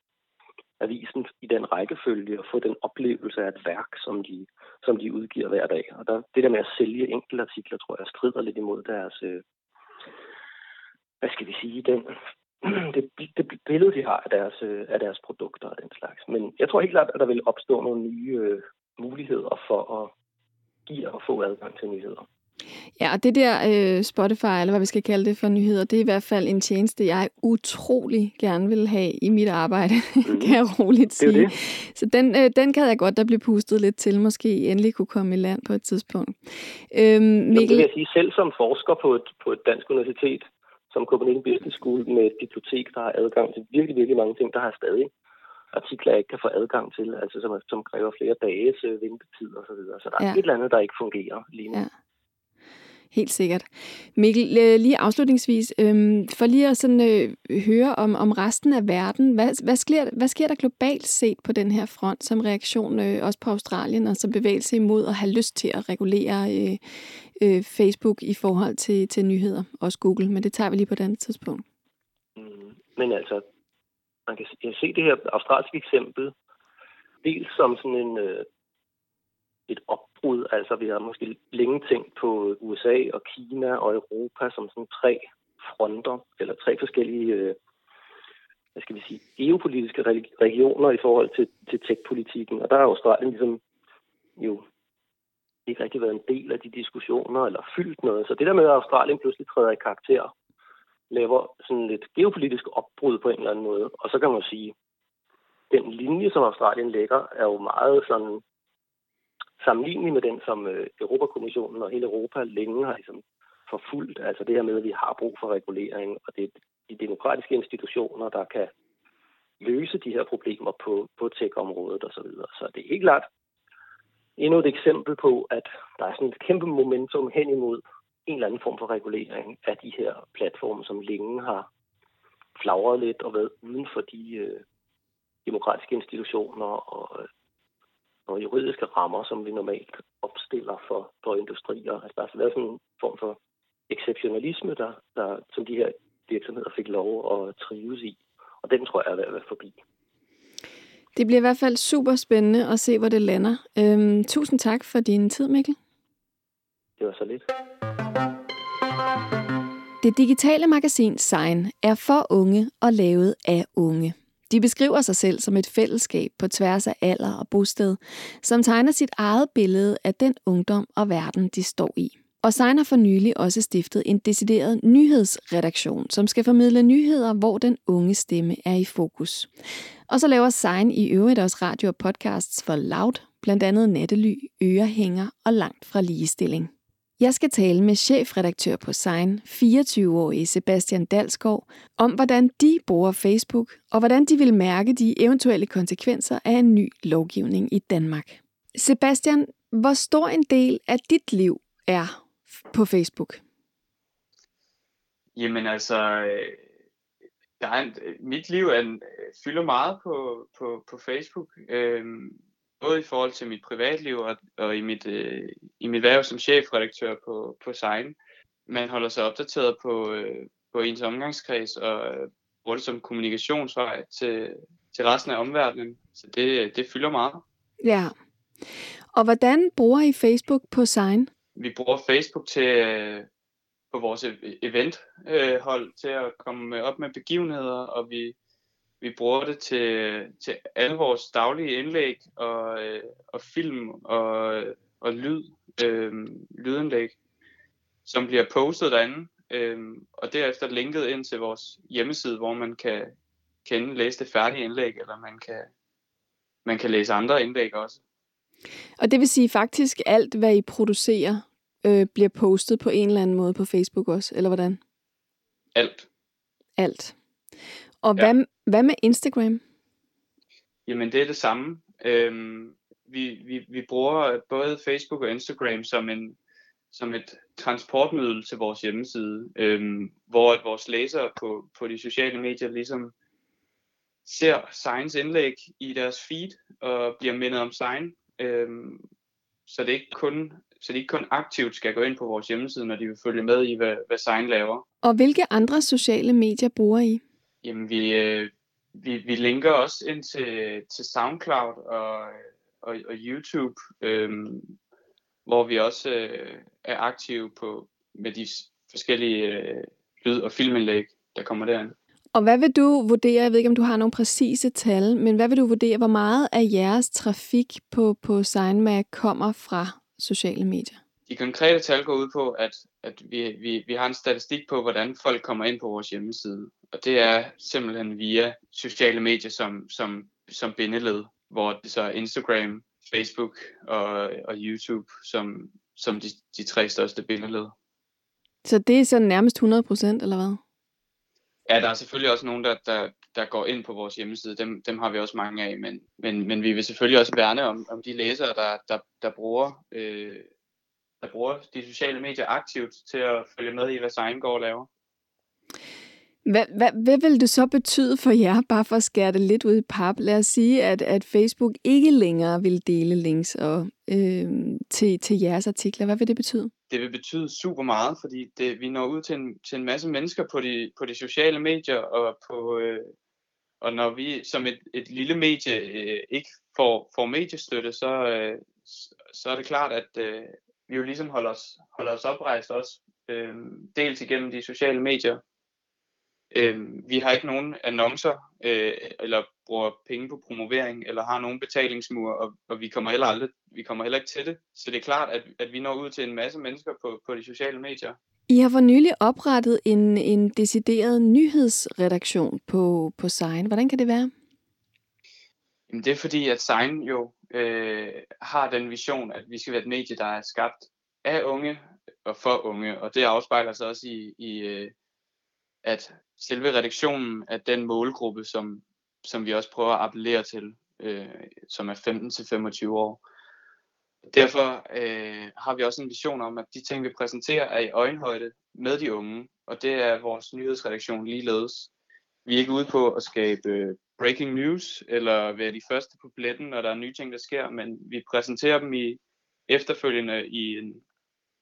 [SPEAKER 3] avisen i den rækkefølge og få den oplevelse af et værk, som de, som de udgiver hver dag. Og der, det der med at sælge enkelte artikler, tror jeg, strider lidt imod deres, øh, hvad skal vi sige, den, det, det billede, de har af deres, øh, af deres produkter og den slags. Men jeg tror helt klart, at der vil opstå nogle nye øh, muligheder for at give og få adgang til nyheder.
[SPEAKER 1] Ja, og det der øh, Spotify, eller hvad vi skal kalde det for nyheder, det er i hvert fald en tjeneste, jeg utrolig gerne vil have i mit arbejde, mm. kan jeg roligt sige. Det det. Så den, øh, den kan jeg godt, der blive pustet lidt til, måske endelig kunne komme i land på et tidspunkt.
[SPEAKER 3] Øhm, Mikkel... det vil jeg sige, selv som forsker på et, på et dansk universitet, som Copenhagen Business School med et bibliotek, der har adgang til virkelig, virkelig mange ting, der har stadig artikler, jeg ikke kan få adgang til, altså som, som kræver flere dages øh, ventetid og så videre. Så der er ja. et eller andet, der ikke fungerer lige nu. Ja.
[SPEAKER 1] Helt sikkert. Mikkel, øh, lige afslutningsvis, øhm, for lige at sådan, øh, høre om, om resten af verden. Hvad, hvad, sker, hvad sker der globalt set på den her front som reaktion, øh, også på Australien, og som bevægelse imod at have lyst til at regulere øh, øh, Facebook i forhold til, til nyheder, også Google, men det tager vi lige på et andet tidspunkt.
[SPEAKER 3] Mm, men altså, man kan, jeg se det her australske eksempel, dels som sådan en, øh, et opbrud, altså vi har måske længe tænkt på USA og Kina og Europa som sådan tre fronter, eller tre forskellige øh, hvad skal vi sige, geopolitiske regioner i forhold til, til tech-politikken. Og der har Australien ligesom jo ikke rigtig været en del af de diskussioner, eller fyldt noget. Så det der med, at Australien pludselig træder i karakter, laver sådan lidt geopolitisk opbrud på en eller anden måde. Og så kan man sige, den linje, som Australien lægger, er jo meget sådan sammenlignelig med den, som øh, Europakommissionen og hele Europa længe har ligesom forfulgt. Altså det her med, at vi har brug for regulering, og det er de demokratiske institutioner, der kan løse de her problemer på, på tech-området osv. Så, videre. så det er helt klart endnu et eksempel på, at der er sådan et kæmpe momentum hen imod en eller anden form for regulering af de her platforme, som længe har flagret lidt og været uden for de øh, demokratiske institutioner og, øh, og juridiske rammer, som vi normalt opstiller for, for industrier. Altså, der har altså været sådan en form for exceptionalisme, der, der, som de her virksomheder fik lov at trives i. Og den tror jeg er ved at være forbi.
[SPEAKER 1] Det bliver i hvert fald super spændende at se, hvor det lander. Øhm, tusind tak for din tid, Mikkel.
[SPEAKER 3] Det var så lidt.
[SPEAKER 1] Det digitale magasin Sign er for unge og lavet af unge. De beskriver sig selv som et fællesskab på tværs af alder og bosted, som tegner sit eget billede af den ungdom og verden, de står i. Og Sein har for nylig også stiftet en decideret nyhedsredaktion, som skal formidle nyheder, hvor den unge stemme er i fokus. Og så laver Sein i øvrigt også radio og podcasts for Loud, blandt andet Nattely, Ørehænger og Langt fra Ligestilling. Jeg skal tale med chefredaktør på Sein, 24-årige Sebastian Dalsgaard, om hvordan de bruger Facebook, og hvordan de vil mærke de eventuelle konsekvenser af en ny lovgivning i Danmark. Sebastian, hvor stor en del af dit liv er på Facebook?
[SPEAKER 4] Jamen altså, øh, der er en, øh, mit liv er en, øh, fylder meget på, på, på Facebook. Øhm, både i forhold til mit privatliv og, og i, mit, øh, i mit værv som chefredaktør på, på Sign. Man holder sig opdateret på, øh, på ens omgangskreds og øh, bruger det som kommunikationsvej til, til resten af omverdenen. Så det, det fylder meget.
[SPEAKER 1] Ja. Og hvordan bruger I Facebook på Sign?
[SPEAKER 4] vi bruger Facebook til øh, på vores e-, eventhold til at komme op med begivenheder, og vi, vi bruger det til, til alle vores daglige indlæg og, øh, og film og, og lyd, øh, lydindlæg, som bliver postet derinde, øh, og derefter linket ind til vores hjemmeside, hvor man kan, kan læse det færdige indlæg, eller man kan, man kan læse andre indlæg også.
[SPEAKER 1] Og det vil sige faktisk alt, hvad I producerer, øh, bliver postet på en eller anden måde på Facebook også, eller hvordan?
[SPEAKER 4] Alt.
[SPEAKER 1] Alt. Og ja. hvad, hvad med Instagram?
[SPEAKER 4] Jamen, det er det samme. Øhm, vi, vi, vi bruger både Facebook og Instagram som, en, som et transportmiddel til vores hjemmeside, øhm, hvor at vores læsere på, på de sociale medier ligesom ser Signs indlæg i deres feed og bliver mindet om Sign. Øhm, så det er ikke kun så de ikke kun aktivt skal gå ind på vores hjemmeside, når de vil følge med i, hvad, hvad Sign laver.
[SPEAKER 1] Og hvilke andre sociale medier bruger I?
[SPEAKER 4] Jamen, vi, øh, vi, vi linker også ind til, til SoundCloud og, og, og YouTube, øh, hvor vi også øh, er aktive på med de forskellige øh, lyd- og filmindlæg, der kommer derind.
[SPEAKER 1] Og hvad vil du vurdere, jeg ved ikke om du har nogle præcise tal, men hvad vil du vurdere, hvor meget af jeres trafik på, på SignMag kommer fra sociale medier?
[SPEAKER 4] De konkrete tal går ud på, at, at vi, vi, vi har en statistik på, hvordan folk kommer ind på vores hjemmeside. Og det er simpelthen via sociale medier som, som, som bindeled, hvor det så er Instagram, Facebook og, og YouTube som, som de, de tre største bindeled.
[SPEAKER 1] Så det er så nærmest 100 procent, eller hvad?
[SPEAKER 4] Ja, der er selvfølgelig også nogen, der, der, der går ind på vores hjemmeside. Dem, dem har vi også mange af, men, men, men vi vil selvfølgelig også værne om, om de læsere, der, der, der, bruger, øh, der bruger de sociale medier aktivt til at følge med i, hvad Sein går og laver.
[SPEAKER 1] Hvad, hvad, hvad vil det så betyde for jer, bare for at skære det lidt ud i pap? Lad os sige, at, at Facebook ikke længere vil dele links og, øh, til, til jeres artikler. Hvad vil det betyde?
[SPEAKER 4] det vil betyde super meget, fordi det, vi når ud til en, til en masse mennesker på de, på de sociale medier, og, på, øh, og når vi som et, et lille medie øh, ikke får, får mediestøtte, så, øh, så er det klart, at øh, vi jo ligesom holder os, holder os oprejst også, øh, dels igennem de sociale medier. Øh, vi har ikke nogen annoncer, øh, eller bruger penge på promovering, eller har nogen betalingsmur, og, og vi kommer heller aldrig, vi kommer heller ikke til det. Så det er klart, at, at vi når ud til en masse mennesker på, på de sociale medier.
[SPEAKER 1] I har for nylig oprettet en, en decideret nyhedsredaktion på, på Sign. Hvordan kan det være?
[SPEAKER 4] Jamen det er fordi, at Sign jo øh, har den vision, at vi skal være et medie, der er skabt af unge og for unge, og det afspejler sig også i, i øh, at selve redaktionen af den målgruppe, som, som vi også prøver at appellere til, øh, som er 15-25 år. Derfor øh, har vi også en vision om, at de ting, vi præsenterer, er i øjenhøjde med de unge, og det er vores nyhedsredaktion ligeledes. Vi er ikke ude på at skabe øh, breaking news, eller være de første på pletten, når der er nye ting, der sker, men vi præsenterer dem i efterfølgende i en,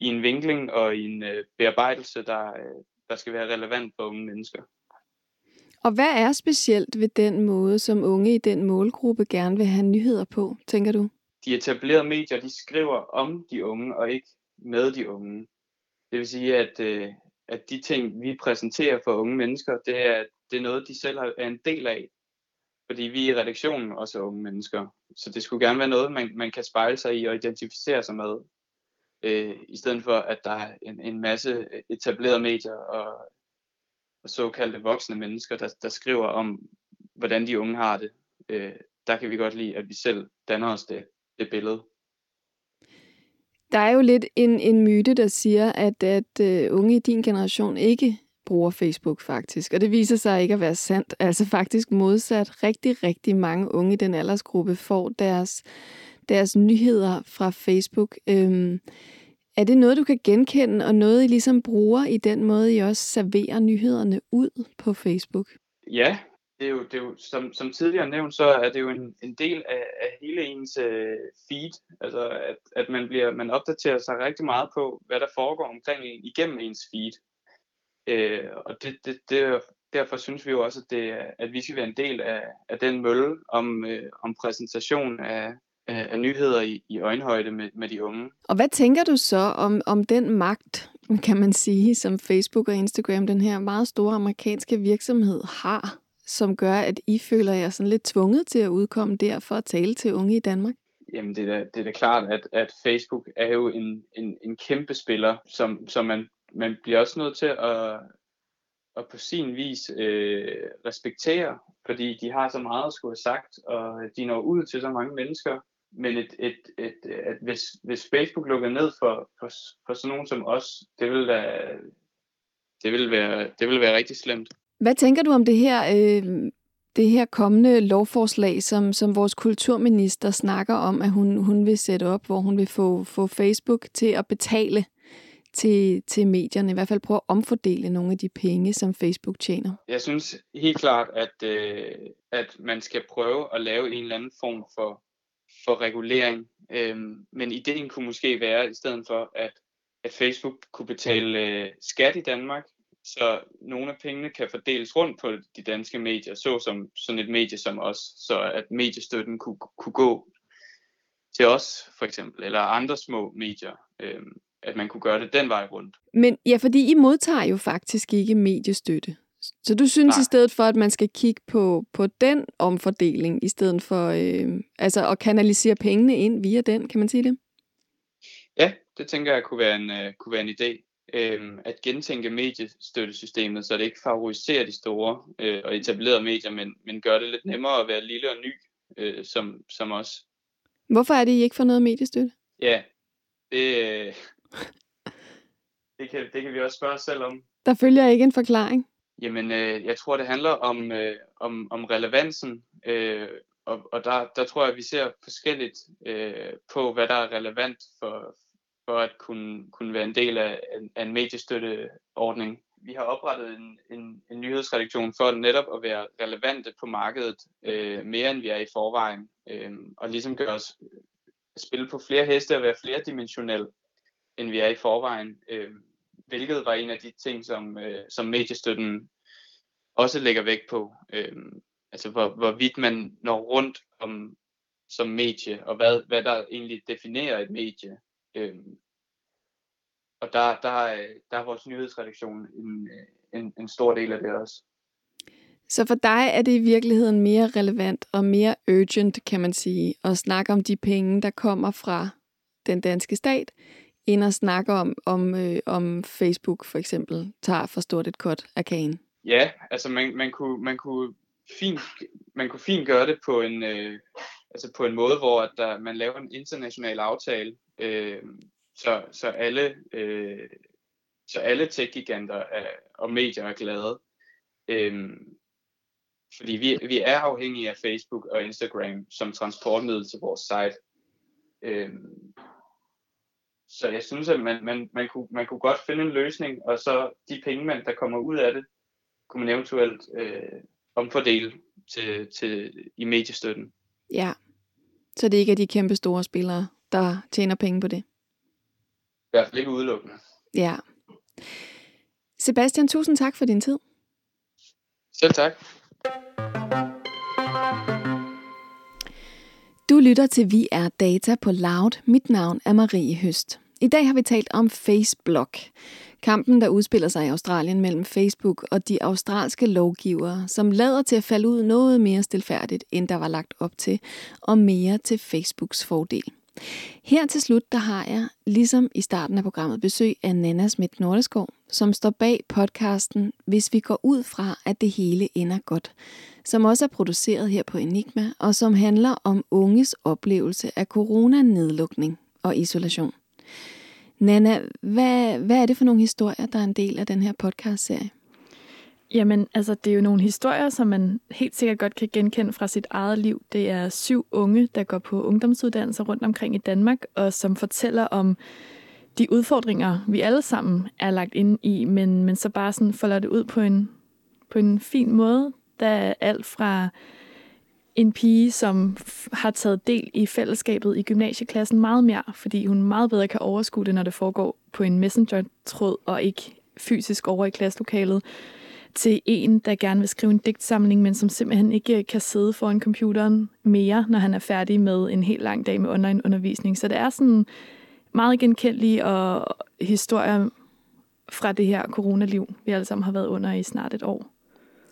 [SPEAKER 4] i en vinkling og i en øh, bearbejdelse, der, øh, der skal være relevant for unge mennesker.
[SPEAKER 1] Og hvad er specielt ved den måde, som unge i den målgruppe gerne vil have nyheder på, tænker du?
[SPEAKER 4] De etablerede medier, de skriver om de unge og ikke med de unge. Det vil sige, at, øh, at de ting, vi præsenterer for unge mennesker, det er, det er noget, de selv er en del af. Fordi vi i redaktionen også er unge mennesker. Så det skulle gerne være noget, man, man kan spejle sig i og identificere sig med. Øh, I stedet for, at der er en, en masse etablerede medier og, og såkaldte voksne mennesker, der, der skriver om, hvordan de unge har det. Øh, der kan vi godt lide, at vi selv danner os det, det billede.
[SPEAKER 1] Der er jo lidt en, en myte, der siger, at, at uh, unge i din generation ikke bruger Facebook faktisk, og det viser sig ikke at være sandt. Altså faktisk modsat, rigtig, rigtig mange unge i den aldersgruppe får deres, deres nyheder fra Facebook. Øhm, er det noget, du kan genkende, og noget, I ligesom bruger i den måde, I også serverer nyhederne ud på Facebook?
[SPEAKER 4] Ja, det er jo, det er jo som, som tidligere nævnt, så er det jo en, en del af, af hele ens øh, feed. Altså, at, at man, bliver, man opdaterer sig rigtig meget på, hvad der foregår omkring en, igennem ens feed. Øh, og det, det, det, derfor synes vi jo også, at, det, at vi skal være en del af, af den mølle om, øh, om præsentation af, af, af nyheder i, i øjenhøjde med, med de unge.
[SPEAKER 1] Og hvad tænker du så om, om den magt, kan man sige, som Facebook og Instagram, den her meget store amerikanske virksomhed, har, som gør, at I føler jer sådan lidt tvunget til at udkomme der for at tale til unge i Danmark?
[SPEAKER 4] Jamen, det er da, det er da klart, at, at Facebook er jo en, en, en kæmpe spiller, som, som man, man bliver også nødt til at, at på sin vis øh, respektere, fordi de har så meget at skulle have sagt, og de når ud til så mange mennesker. Men et, et, et, et, hvis, hvis Facebook lukker ned for, for, for sådan nogen som os, det vil, da, det vil, være, det vil være rigtig slemt.
[SPEAKER 1] Hvad tænker du om det her, øh, det her kommende lovforslag, som, som vores kulturminister snakker om, at hun, hun vil sætte op, hvor hun vil få, få Facebook til at betale til, til medierne, i hvert fald prøve at omfordele nogle af de penge, som Facebook tjener?
[SPEAKER 4] Jeg synes helt klart, at, øh, at man skal prøve at lave en eller anden form for, for regulering. Øhm, men ideen kunne måske være, i stedet for, at, at Facebook kunne betale øh, skat i Danmark, så nogle af pengene kan fordeles rundt på de danske medier, så som sådan et medie som os, så at mediestøtten kunne, kunne gå til os for eksempel, eller andre små medier. Øhm, at man kunne gøre det den vej rundt.
[SPEAKER 1] Men ja, fordi I modtager jo faktisk ikke mediestøtte. Så du synes Nej. i stedet for, at man skal kigge på, på den omfordeling, i stedet for øh, altså at kanalisere pengene ind via den, kan man sige det?
[SPEAKER 4] Ja, det tænker jeg kunne være en, uh, kunne være en idé. Øh, at gentænke mediestøttesystemet, så det ikke favoriserer de store øh, og etablerede medier, men, men gør det lidt nemmere at være lille og ny, øh, som, som os.
[SPEAKER 1] Hvorfor er det, I ikke får noget mediestøtte?
[SPEAKER 4] Ja, det, det, kan, det kan vi også spørge os selv om.
[SPEAKER 1] Der følger ikke en forklaring.
[SPEAKER 4] Jamen, øh, jeg tror, det handler om, øh, om, om relevansen, øh, og, og der, der tror jeg, at vi ser forskelligt øh, på, hvad der er relevant for, for at kunne, kunne være en del af, af en mediestøtteordning. Vi har oprettet en, en, en nyhedsredaktion for netop at være relevante på markedet øh, mere end vi er i forvejen, øh, og ligesom gøre os spille på flere heste og være flerdimensionel. end vi er i forvejen. Øh, hvilket var en af de ting, som, øh, som mediestøtten også lægger vægt på. Øh, altså hvor, hvorvidt man når rundt om som medie, og hvad, hvad der egentlig definerer et medie. Øh, og der, der, der er vores nyhedsredaktion en, en, en stor del af det også.
[SPEAKER 1] Så for dig er det i virkeligheden mere relevant og mere urgent, kan man sige, at snakke om de penge, der kommer fra den danske stat, end og snakker om, om, øh, om Facebook for eksempel tager for stort et kort af kagen?
[SPEAKER 4] Ja, altså man, man, kunne, man, kunne fint, man kunne fint gøre det på en, øh, altså på en måde, hvor at der, man laver en international aftale, øh, så, så alle, øh, så alle tech-giganter er, og medier er glade. Øh, fordi vi, vi er afhængige af Facebook og Instagram som transportmiddel til vores site. Øh, så jeg synes, at man, man, man, kunne, man kunne godt finde en løsning, og så de penge, man, der kommer ud af det, kunne man eventuelt øh, omfordele til, til, i mediestøtten.
[SPEAKER 1] Ja, så det ikke er de kæmpe store spillere, der tjener penge på det.
[SPEAKER 4] I hvert fald ikke udelukkende.
[SPEAKER 1] Ja. Sebastian, tusind tak for din tid.
[SPEAKER 4] Selv tak.
[SPEAKER 1] Du lytter til Vi er Data på Loud. Mit navn er Marie Høst. I dag har vi talt om Facebook. Kampen, der udspiller sig i Australien mellem Facebook og de australske lovgivere, som lader til at falde ud noget mere stilfærdigt, end der var lagt op til, og mere til Facebooks fordel. Her til slut, der har jeg, ligesom i starten af programmet, besøg af Nana Schmidt Nordeskov, som står bag podcasten Hvis vi går ud fra, at det hele ender godt, som også er produceret her på Enigma, og som handler om unges oplevelse af coronanedlukning og isolation. Nana, hvad, hvad er det for nogle historier, der er en del af den her podcast-serie?
[SPEAKER 2] Jamen, altså, det er jo nogle historier, som man helt sikkert godt kan genkende fra sit eget liv. Det er syv unge, der går på ungdomsuddannelser rundt omkring i Danmark, og som fortæller om de udfordringer, vi alle sammen er lagt ind i, men, men så bare sådan folder det ud på en, på en fin måde. Der er alt fra en pige, som har taget del i fællesskabet i gymnasieklassen meget mere, fordi hun meget bedre kan overskue det, når det foregår på en messenger-tråd og ikke fysisk over i klasselokalet, til en, der gerne vil skrive en digtsamling, men som simpelthen ikke kan sidde foran computeren mere, når han er færdig med en helt lang dag med online-undervisning. Så det er sådan meget genkendelige og historier fra det her coronaliv, vi alle sammen har været under i snart et år.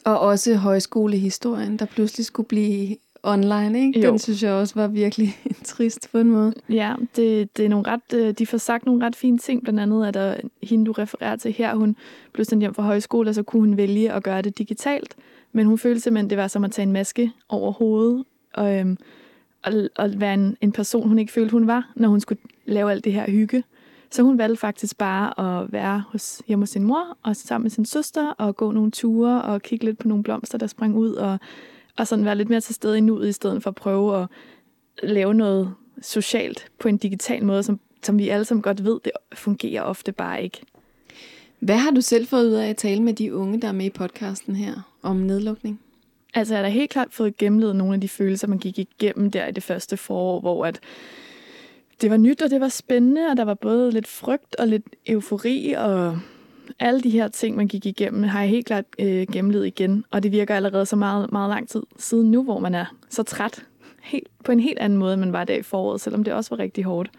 [SPEAKER 1] Og også højskolehistorien, der pludselig skulle blive online, ikke? Jo. Den synes jeg også var virkelig trist på en måde.
[SPEAKER 2] Ja, det, det er nogle ret, øh, de får sagt nogle ret fine ting, blandt andet at der, hende, du refererer til her, hun blev sendt hjem fra højskole, og så kunne hun vælge at gøre det digitalt, men hun følte simpelthen, det var som at tage en maske over hovedet, og, øhm, og, og være en, en person, hun ikke følte, hun var, når hun skulle lave alt det her hygge. Så hun valgte faktisk bare at være hos, hjemme hos sin mor, og sammen med sin søster, og gå nogle ture, og kigge lidt på nogle blomster, der sprang ud, og, og sådan være lidt mere til stede i nuet, i stedet for at prøve at lave noget socialt på en digital måde, som, som vi alle sammen godt ved, det fungerer ofte bare ikke.
[SPEAKER 1] Hvad har du selv fået ud af at tale med de unge, der er med i podcasten her om nedlukning?
[SPEAKER 2] Altså, jeg har da helt klart fået gennemledet nogle af de følelser, man gik igennem der i det første forår, hvor at det var nyt, og det var spændende, og der var både lidt frygt og lidt eufori, og alle de her ting, man gik igennem, har jeg helt klart øh, gennemlevet igen. Og det virker allerede så meget, meget lang tid siden nu, hvor man er så træt. Helt, på en helt anden måde, end man var der i foråret, selvom det også var rigtig hårdt.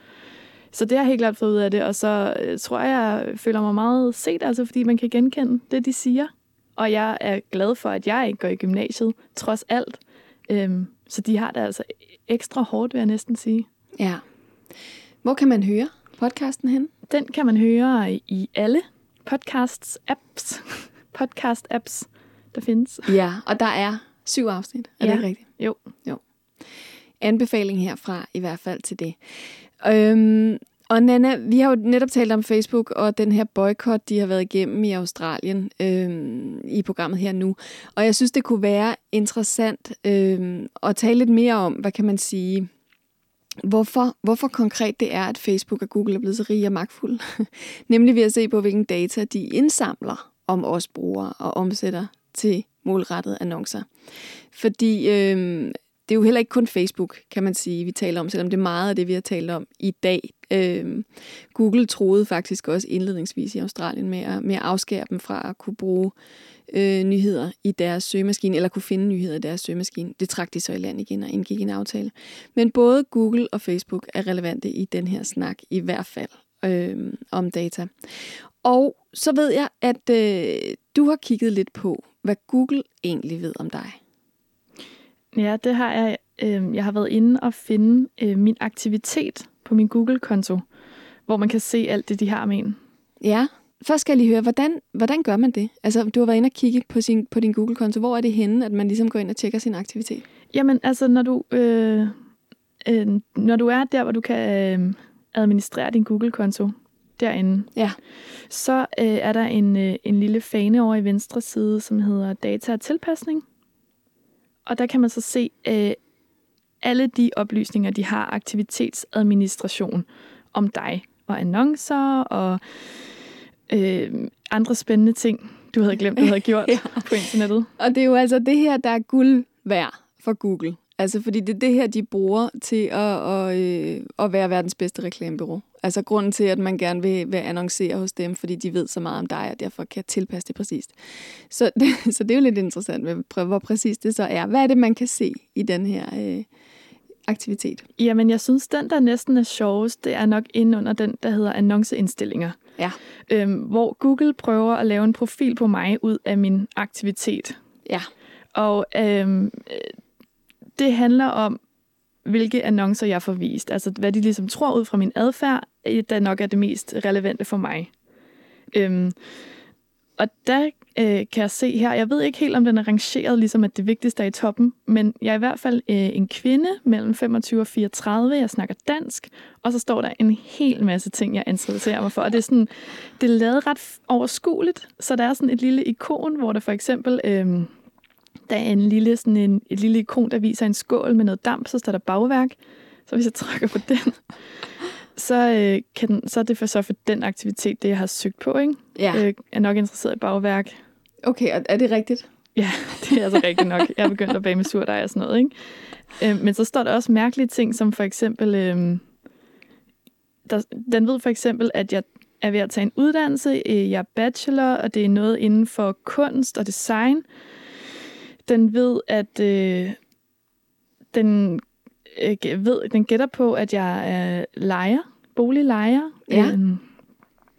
[SPEAKER 2] Så det har jeg helt klart fået ud af det, og så øh, tror jeg, jeg føler mig meget set, altså fordi man kan genkende det, de siger. Og jeg er glad for, at jeg ikke går i gymnasiet, trods alt. Øhm, så de har det altså ekstra hårdt, vil jeg næsten sige.
[SPEAKER 1] Ja. Hvor kan man høre podcasten hen?
[SPEAKER 2] Den kan man høre i alle podcasts apps, podcast apps, der findes.
[SPEAKER 1] Ja, og der er syv afsnit. Er ja. det rigtigt?
[SPEAKER 2] Jo.
[SPEAKER 1] jo. Anbefaling herfra i hvert fald til det. Øhm, og Nana, vi har jo netop talt om Facebook og den her boykot, de har været igennem i Australien øhm, i programmet her nu. Og jeg synes, det kunne være interessant øhm, at tale lidt mere om, hvad kan man sige, hvorfor, hvorfor konkret det er, at Facebook og Google er blevet så rige og magtfulde. Nemlig ved at se på, hvilken data de indsamler om os brugere og omsætter til målrettede annoncer. Fordi øh, det er jo heller ikke kun Facebook, kan man sige, vi taler om, selvom det er meget af det, vi har talt om i dag. Øh, Google troede faktisk også indledningsvis i Australien med at, med at afskære dem fra at kunne bruge øh, nyheder i deres søgemaskine, eller kunne finde nyheder i deres søgemaskine. Det trak de så i land igen og indgik en aftale. Men både Google og Facebook er relevante i den her snak, i hvert fald øh, om data. Og så ved jeg, at øh, du har kigget lidt på, hvad Google egentlig ved om dig.
[SPEAKER 2] Ja, det har jeg. Øh, jeg har været inde og finde øh, min aktivitet på min Google-konto, hvor man kan se alt det, de har med en.
[SPEAKER 1] Ja, først skal jeg lige høre, hvordan, hvordan gør man det? Altså, du har været inde og kigge på, sin, på din Google-konto. Hvor er det henne, at man ligesom går ind og tjekker sin aktivitet?
[SPEAKER 2] Jamen, altså, når du, øh, øh, når du er der, hvor du kan øh, administrere din Google-konto, derinde,
[SPEAKER 1] Ja.
[SPEAKER 2] så øh, er der en, øh, en lille fane over i venstre side, som hedder data og tilpasning. Og der kan man så se øh, alle de oplysninger, de har aktivitetsadministration om dig, og annoncer og øh, andre spændende ting, du havde glemt, du havde gjort
[SPEAKER 1] Ja.
[SPEAKER 2] på internettet.
[SPEAKER 1] Og det er jo altså det her, der er guld værd for Google. Altså, fordi det er det her, de bruger til at, at, øh, at være verdens bedste reklamebureau. Altså, grunden til, at man gerne vil, vil annoncere hos dem, fordi de ved så meget om dig, og derfor kan tilpasse det præcist. Så det, så det er jo lidt interessant, med, hvor præcis det så er. Hvad er det, man kan se i den her øh, aktivitet?
[SPEAKER 2] Jamen, jeg synes, den, der næsten er sjovest, det er nok inde under den, der hedder annonceindstillingen.
[SPEAKER 1] Ja.
[SPEAKER 2] Øhm, hvor Google prøver at lave en profil på mig ud af min aktivitet.
[SPEAKER 1] Ja.
[SPEAKER 2] Og øhm, øh, det handler om, hvilke annoncer jeg får vist. Altså, hvad de ligesom tror ud fra min adfærd, øh, der nok er det mest relevante for mig. Øhm, og der øh, kan jeg se her, jeg ved ikke helt, om den er rangeret, ligesom at det vigtigste er i toppen, men jeg er i hvert fald øh, en kvinde mellem 25 og 34, jeg snakker dansk, og så står der en hel masse ting, jeg interesserer mig for, og det er sådan, det er lavet ret overskueligt, så der er sådan et lille ikon, hvor der for eksempel, øh, der er en lille, sådan en, et lille ikon, der viser en skål med noget damp, så står der bagværk, så hvis jeg trykker på den, så, øh, kan den, så er det for, så for den aktivitet, det jeg har søgt på, ikke?
[SPEAKER 1] Ja.
[SPEAKER 2] Øh, er nok interesseret i bagværk.
[SPEAKER 1] Okay, og er det rigtigt?
[SPEAKER 2] Ja, det er altså rigtigt nok. Jeg er begyndt at bage med surdej og sådan noget, ikke? Øh, men så står der også mærkelige ting, som for eksempel... Øh, der, den ved for eksempel, at jeg er ved at tage en uddannelse. Øh, Jeg er bachelor, og det er noget inden for kunst og design. Den ved, at... Øh, den, øh, ved, den gætter på, at jeg er lejer, boliglejer.
[SPEAKER 1] Ja.
[SPEAKER 2] Øh,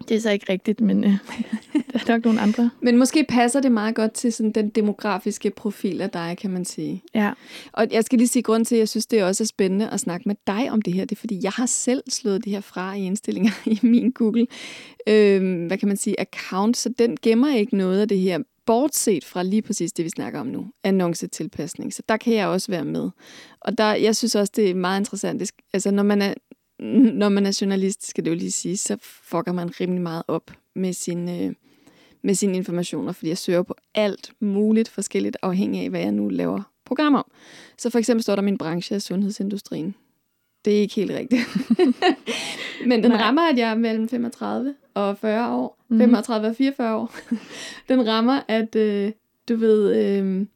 [SPEAKER 2] det er så ikke rigtigt, men øh, der er nok nogle andre.
[SPEAKER 1] Men måske passer det meget godt til sådan den demografiske profil af dig, kan man sige.
[SPEAKER 2] Ja.
[SPEAKER 1] Og jeg skal lige sige, grund til, at jeg synes, det også er spændende at snakke med dig om det her, det er, fordi jeg har selv slået det her fra i indstillinger i min Google, øh, hvad kan man sige, account, så den gemmer ikke noget af det her, bortset fra lige præcis det, vi snakker om nu, annoncetilpasning. Så der kan jeg også være med. Og der, jeg synes også, det er meget interessant. Det, altså, når man er når man er journalist, skal det jo lige sige, så fucker man rimelig meget op med sine, øh, med sine informationer, fordi jeg søger på alt muligt forskelligt, afhængig af, hvad jeg nu laver programmer om. Så for eksempel står der, min branche er sundhedsindustrien. Det er ikke helt rigtigt. Men den
[SPEAKER 2] Nej.
[SPEAKER 1] rammer, at jeg er mellem 35 og 40 år.
[SPEAKER 2] Mhm.
[SPEAKER 1] 35 og 44 år. den rammer, at øh, du ved, øh,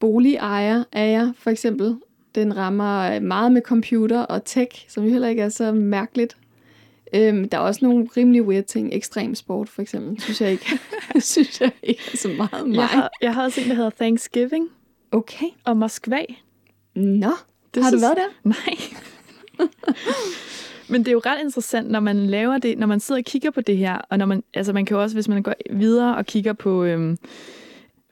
[SPEAKER 1] boligejer er jeg, for eksempel. Den rammer øh, meget med computer og tech, som jo heller ikke er så mærkeligt. Øhm, der er også nogle rimelig weird ting. Ekstrem sport, for eksempel, synes jeg ikke, synes jeg ikke er så meget mig.
[SPEAKER 2] Jeg har, jeg har også en, der hedder Thanksgiving
[SPEAKER 1] Okay.
[SPEAKER 2] og Moskva.
[SPEAKER 1] Nå,
[SPEAKER 2] Det
[SPEAKER 1] har du været der?
[SPEAKER 2] Nej. Men det er jo ret interessant, når man laver det, når man sidder og kigger på det her, og når man, altså man kan jo også, hvis man går videre og kigger på øhm,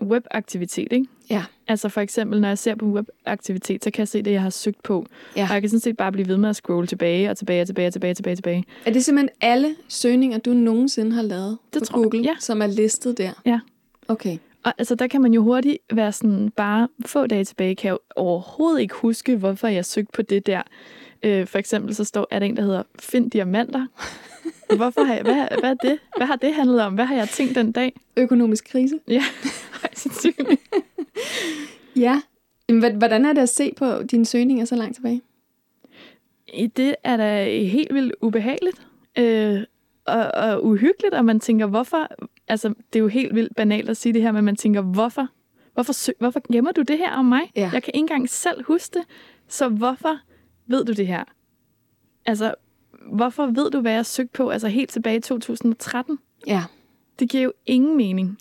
[SPEAKER 2] webaktivitet, ikke?
[SPEAKER 1] Ja.
[SPEAKER 2] Altså for eksempel, når jeg ser på webaktivitet, så kan jeg se det, jeg har søgt på.
[SPEAKER 1] Ja.
[SPEAKER 2] Og jeg kan sådan set bare blive ved med at scrolle tilbage og tilbage og tilbage og tilbage, tilbage, tilbage.
[SPEAKER 1] Er det simpelthen alle søgninger, du nogensinde har lavet
[SPEAKER 2] Det
[SPEAKER 1] på
[SPEAKER 2] tror jeg,
[SPEAKER 1] Google,
[SPEAKER 2] ja.
[SPEAKER 1] som er listet der?
[SPEAKER 2] Ja.
[SPEAKER 1] Okay.
[SPEAKER 2] Og altså, der kan man jo hurtigt være sådan, bare få dage tilbage, kan jeg jo overhovedet ikke huske, hvorfor jeg søgte på det der. Øh, for eksempel så står, er der en, der hedder Find diamanter. Hvorfor har jeg, hvad, hvad, er det? hvad har det handlet om? Hvad har jeg tænkt den dag?
[SPEAKER 1] Økonomisk krise?
[SPEAKER 2] Ja, sandsynligt.
[SPEAKER 1] Ja. Jamen, hvordan er det at se på dine søgninger så langt tilbage?
[SPEAKER 2] I det er da helt vildt ubehageligt. Øh, og, og uhyggeligt, og man tænker, hvorfor... Altså, det er jo helt vildt banalt at sige det her, men man tænker, hvorfor hvorfor, sø- hvorfor gemmer du det her om mig?
[SPEAKER 1] Ja.
[SPEAKER 2] Jeg kan ikke engang selv huske det. Så hvorfor ved du det her? Altså, hvorfor ved du, hvad jeg søgte på? Altså helt tilbage i 2013?
[SPEAKER 1] Ja.
[SPEAKER 2] Det giver jo ingen mening.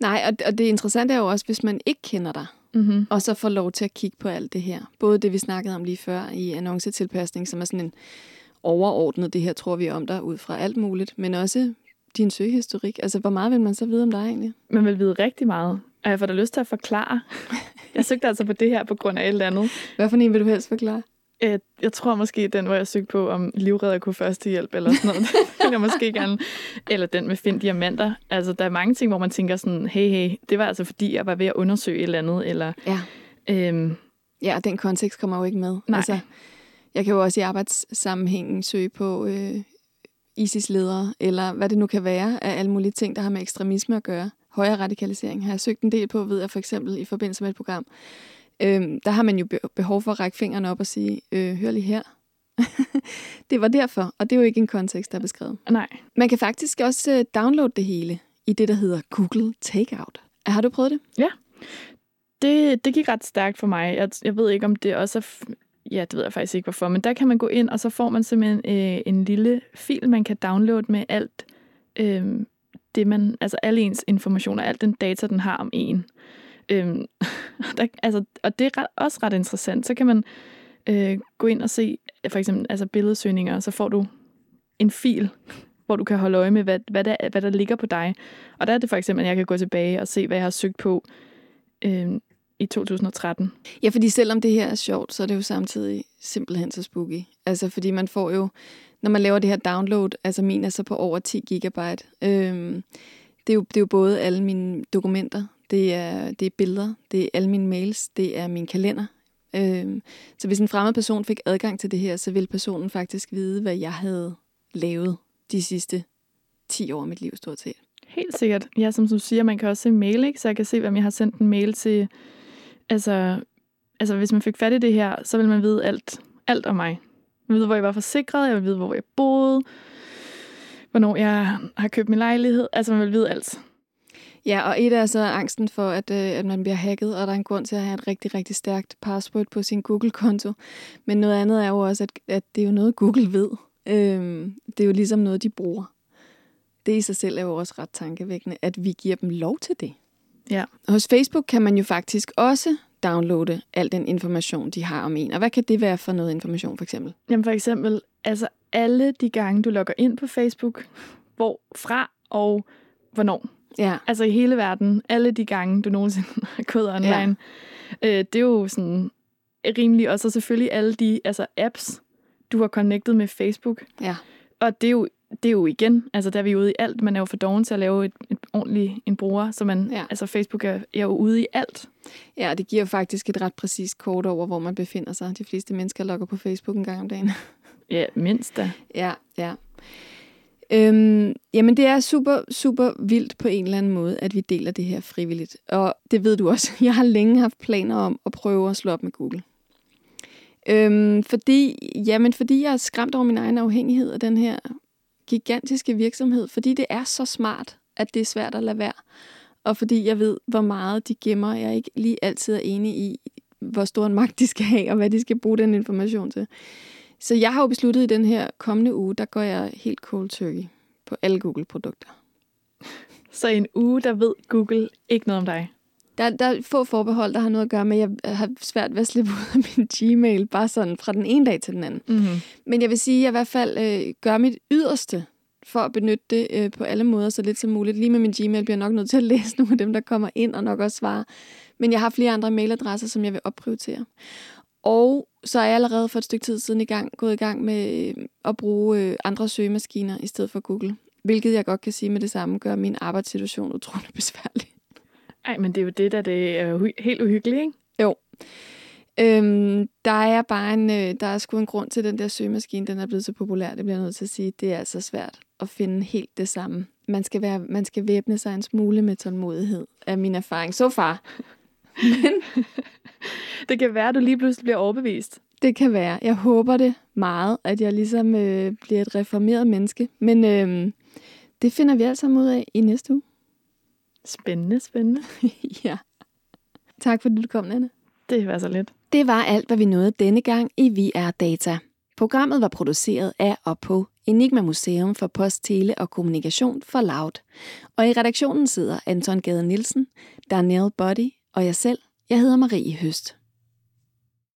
[SPEAKER 1] Nej, og, og det interessante er jo også, hvis man ikke kender dig,
[SPEAKER 2] Mm-hmm.
[SPEAKER 1] og så får lov til at kigge på alt det her. Både det, vi snakkede om lige før i annoncetilpasning, som er sådan en overordnet, det her tror vi om dig, ud fra alt muligt, men også din søgehistorik. Altså, hvor meget vil man så vide om dig egentlig?
[SPEAKER 2] Man vil vide rigtig meget. Og jeg får da lyst til at forklare. Jeg søgte altså på det her på grund af et eller andet.
[SPEAKER 1] Hvad for en vil du helst forklare?
[SPEAKER 2] Øh, Jeg tror måske, den, hvor jeg søgte på, om livredder kunne førstehjælp eller sådan noget, den jeg måske gerne. Eller den med find diamanter. Altså, der er mange ting, hvor man tænker sådan, hey, hey, det var altså fordi, jeg var ved at undersøge et eller andet, eller
[SPEAKER 1] Ja.
[SPEAKER 2] øhm,
[SPEAKER 1] Ja, og den kontekst kommer jo ikke med.
[SPEAKER 2] Nej.
[SPEAKER 1] Altså, jeg kan jo også i arbejdssammenhængen søge på øh, ISIS-ledere, eller hvad det nu kan være af alle mulige ting, der har med ekstremisme at gøre. Højere radikalisering har jeg søgt en del på, ved jeg for eksempel i forbindelse med et program. Øhm, der har man jo be- behov for at række fingeren op og sige, øh, hør lige her. det var derfor, og det er jo ikke en kontekst, der er beskrevet.
[SPEAKER 2] nej.
[SPEAKER 1] Man kan faktisk også øh, downloade det hele i det, der hedder Google Takeout. Har du prøvet det?
[SPEAKER 2] Det, det gik ret stærkt for mig. Jeg, jeg ved ikke, om det også er... Ja, det ved jeg faktisk ikke, hvorfor. Men der kan man gå ind, og så får man simpelthen øh, en lille fil, man kan downloade med alt øh, det, man... Altså alle ens informationer, alt den data, den har om en. Øhm, der, altså, og det er ret, også ret interessant. Så kan man øh, gå ind og se for eksempel altså billedsøgninger, og så får du en fil, hvor du kan holde øje med, hvad, hvad, der, hvad der ligger på dig. Og der er det for eksempel, at jeg kan gå tilbage og se, hvad jeg har søgt på øh, i 2013.
[SPEAKER 1] Ja, fordi selvom det her er sjovt, så er det jo samtidig simpelthen så spooky. Altså, fordi man får jo, når man laver det her download, altså min er så på over 10 gigabyte, Øh, det, er jo, det er jo både alle mine dokumenter, det er, det er billeder, det er alle mine mails, det er min kalender. Øhm, så hvis en fremmed person fik adgang til det her, så ville personen faktisk vide, hvad jeg havde lavet de sidste 10 år af mit liv, stort set.
[SPEAKER 2] Helt sikkert. Ja, som du siger, man kan også se mail, ikke? Så jeg kan se, hvem jeg har sendt en mail til. Altså, altså hvis man fik fat i det her, så vil man vide alt, alt om mig. Jeg ved, hvor jeg var forsikret, jeg vil vide, hvor jeg boede, hvornår jeg har købt min lejlighed. Altså, man vil vide alt.
[SPEAKER 1] Ja, og et er så angsten for, at, øh, at man bliver hacket, og der er en grund til at have et rigtig, rigtig stærkt password på sin Google-konto. Men noget andet er jo også, at, at det er jo noget, Google ved. Øhm, det er jo ligesom noget, de bruger. Det i sig selv er jo også ret tankevækkende, at vi giver dem lov til det.
[SPEAKER 2] Ja.
[SPEAKER 1] Hos Facebook kan man jo faktisk også downloade al den information, de har om en. Og hvad kan det være for noget information, for eksempel?
[SPEAKER 2] Jamen for eksempel, altså alle de gange, du logger ind på Facebook, hvorfra og hvornår.
[SPEAKER 1] Ja,
[SPEAKER 2] Altså i hele verden, alle de gange, du nogensinde har gået online. Ja. Øh, det er jo sådan rimelig, og så selvfølgelig alle de altså apps, du har connectet med Facebook.
[SPEAKER 1] ja.
[SPEAKER 2] Og det er jo, det er jo igen, altså der er vi ude i alt. Man er jo for doven til at lave et, et ordentligt en bruger, så man,
[SPEAKER 1] Ja.
[SPEAKER 2] altså Facebook er, er jo ude i alt.
[SPEAKER 1] Ja, og det giver faktisk et ret præcist kort over, hvor man befinder sig. De fleste mennesker logger på Facebook en gang om dagen.
[SPEAKER 2] Ja, mindst da.
[SPEAKER 1] Ja, ja. Øhm, jamen, det er super, super vildt på en eller anden måde, at vi deler det her frivilligt. Og det ved du også. Jeg har længe haft planer om at prøve at slå op med Google. Øhm, fordi, jamen, fordi jeg er skræmt over min egen afhængighed af den her gigantiske virksomhed. Fordi det er så smart, at det er svært at lade være. Og fordi jeg ved, hvor meget de gemmer. Jeg er ikke lige altid er enig i, hvor stor en magt de skal have, og hvad de skal bruge den information til. Så jeg har jo besluttet i den her kommende uge, der går jeg helt cold turkey på alle Google-produkter.
[SPEAKER 2] Så i en uge, der ved Google ikke noget om dig.
[SPEAKER 1] Der, der er få forbehold, der har noget at gøre med, at jeg har svært ved at slippe ud af min Gmail, bare sådan fra den ene dag til den anden.
[SPEAKER 2] Mm-hmm.
[SPEAKER 1] Men jeg vil sige, at jeg i hvert fald øh, gør mit yderste for at benytte det øh, på alle måder så lidt som muligt. Lige med min Gmail bliver jeg nok nødt til at læse nogle af dem, der kommer ind og nok også svare. Men jeg har flere andre mailadresser, som jeg vil opprioritere. Og så er jeg allerede for et stykke tid siden i gang, gået i gang med øh, at bruge øh, andre søgemaskiner i stedet for Google. Hvilket jeg godt kan sige med det samme, gør min arbejdssituation utrolig besværlig.
[SPEAKER 2] Ej, men det er jo det, der det er jo helt uhyggeligt, ikke?
[SPEAKER 1] Jo. Øhm, der er bare en, øh, der er sgu en grund til, den der søgemaskine, den er blevet så populær. Det bliver jeg nødt til at sige. Det er altså svært at finde helt det samme. Man skal, være, man skal væbne sig en smule med tålmodighed, af min erfaring. Så far.
[SPEAKER 2] Det kan være, at du lige pludselig bliver overbevist.
[SPEAKER 1] Det kan være. Jeg håber det meget, at jeg ligesom øh, bliver et reformeret menneske. Men øh, det finder vi altså ud af i næste uge.
[SPEAKER 2] Spændende, spændende.
[SPEAKER 1] ja. Tak fordi du kom, Nana.
[SPEAKER 2] Det var så lidt.
[SPEAKER 1] Det var alt, hvad vi nåede denne gang i Vi er Data. Programmet var produceret af og på Enigma Museum for Post, Tele og Kommunikation for Loud. Og i redaktionen sidder Anton Gade Nielsen, Danielle Body og jeg selv. Jeg hedder Marie Høst.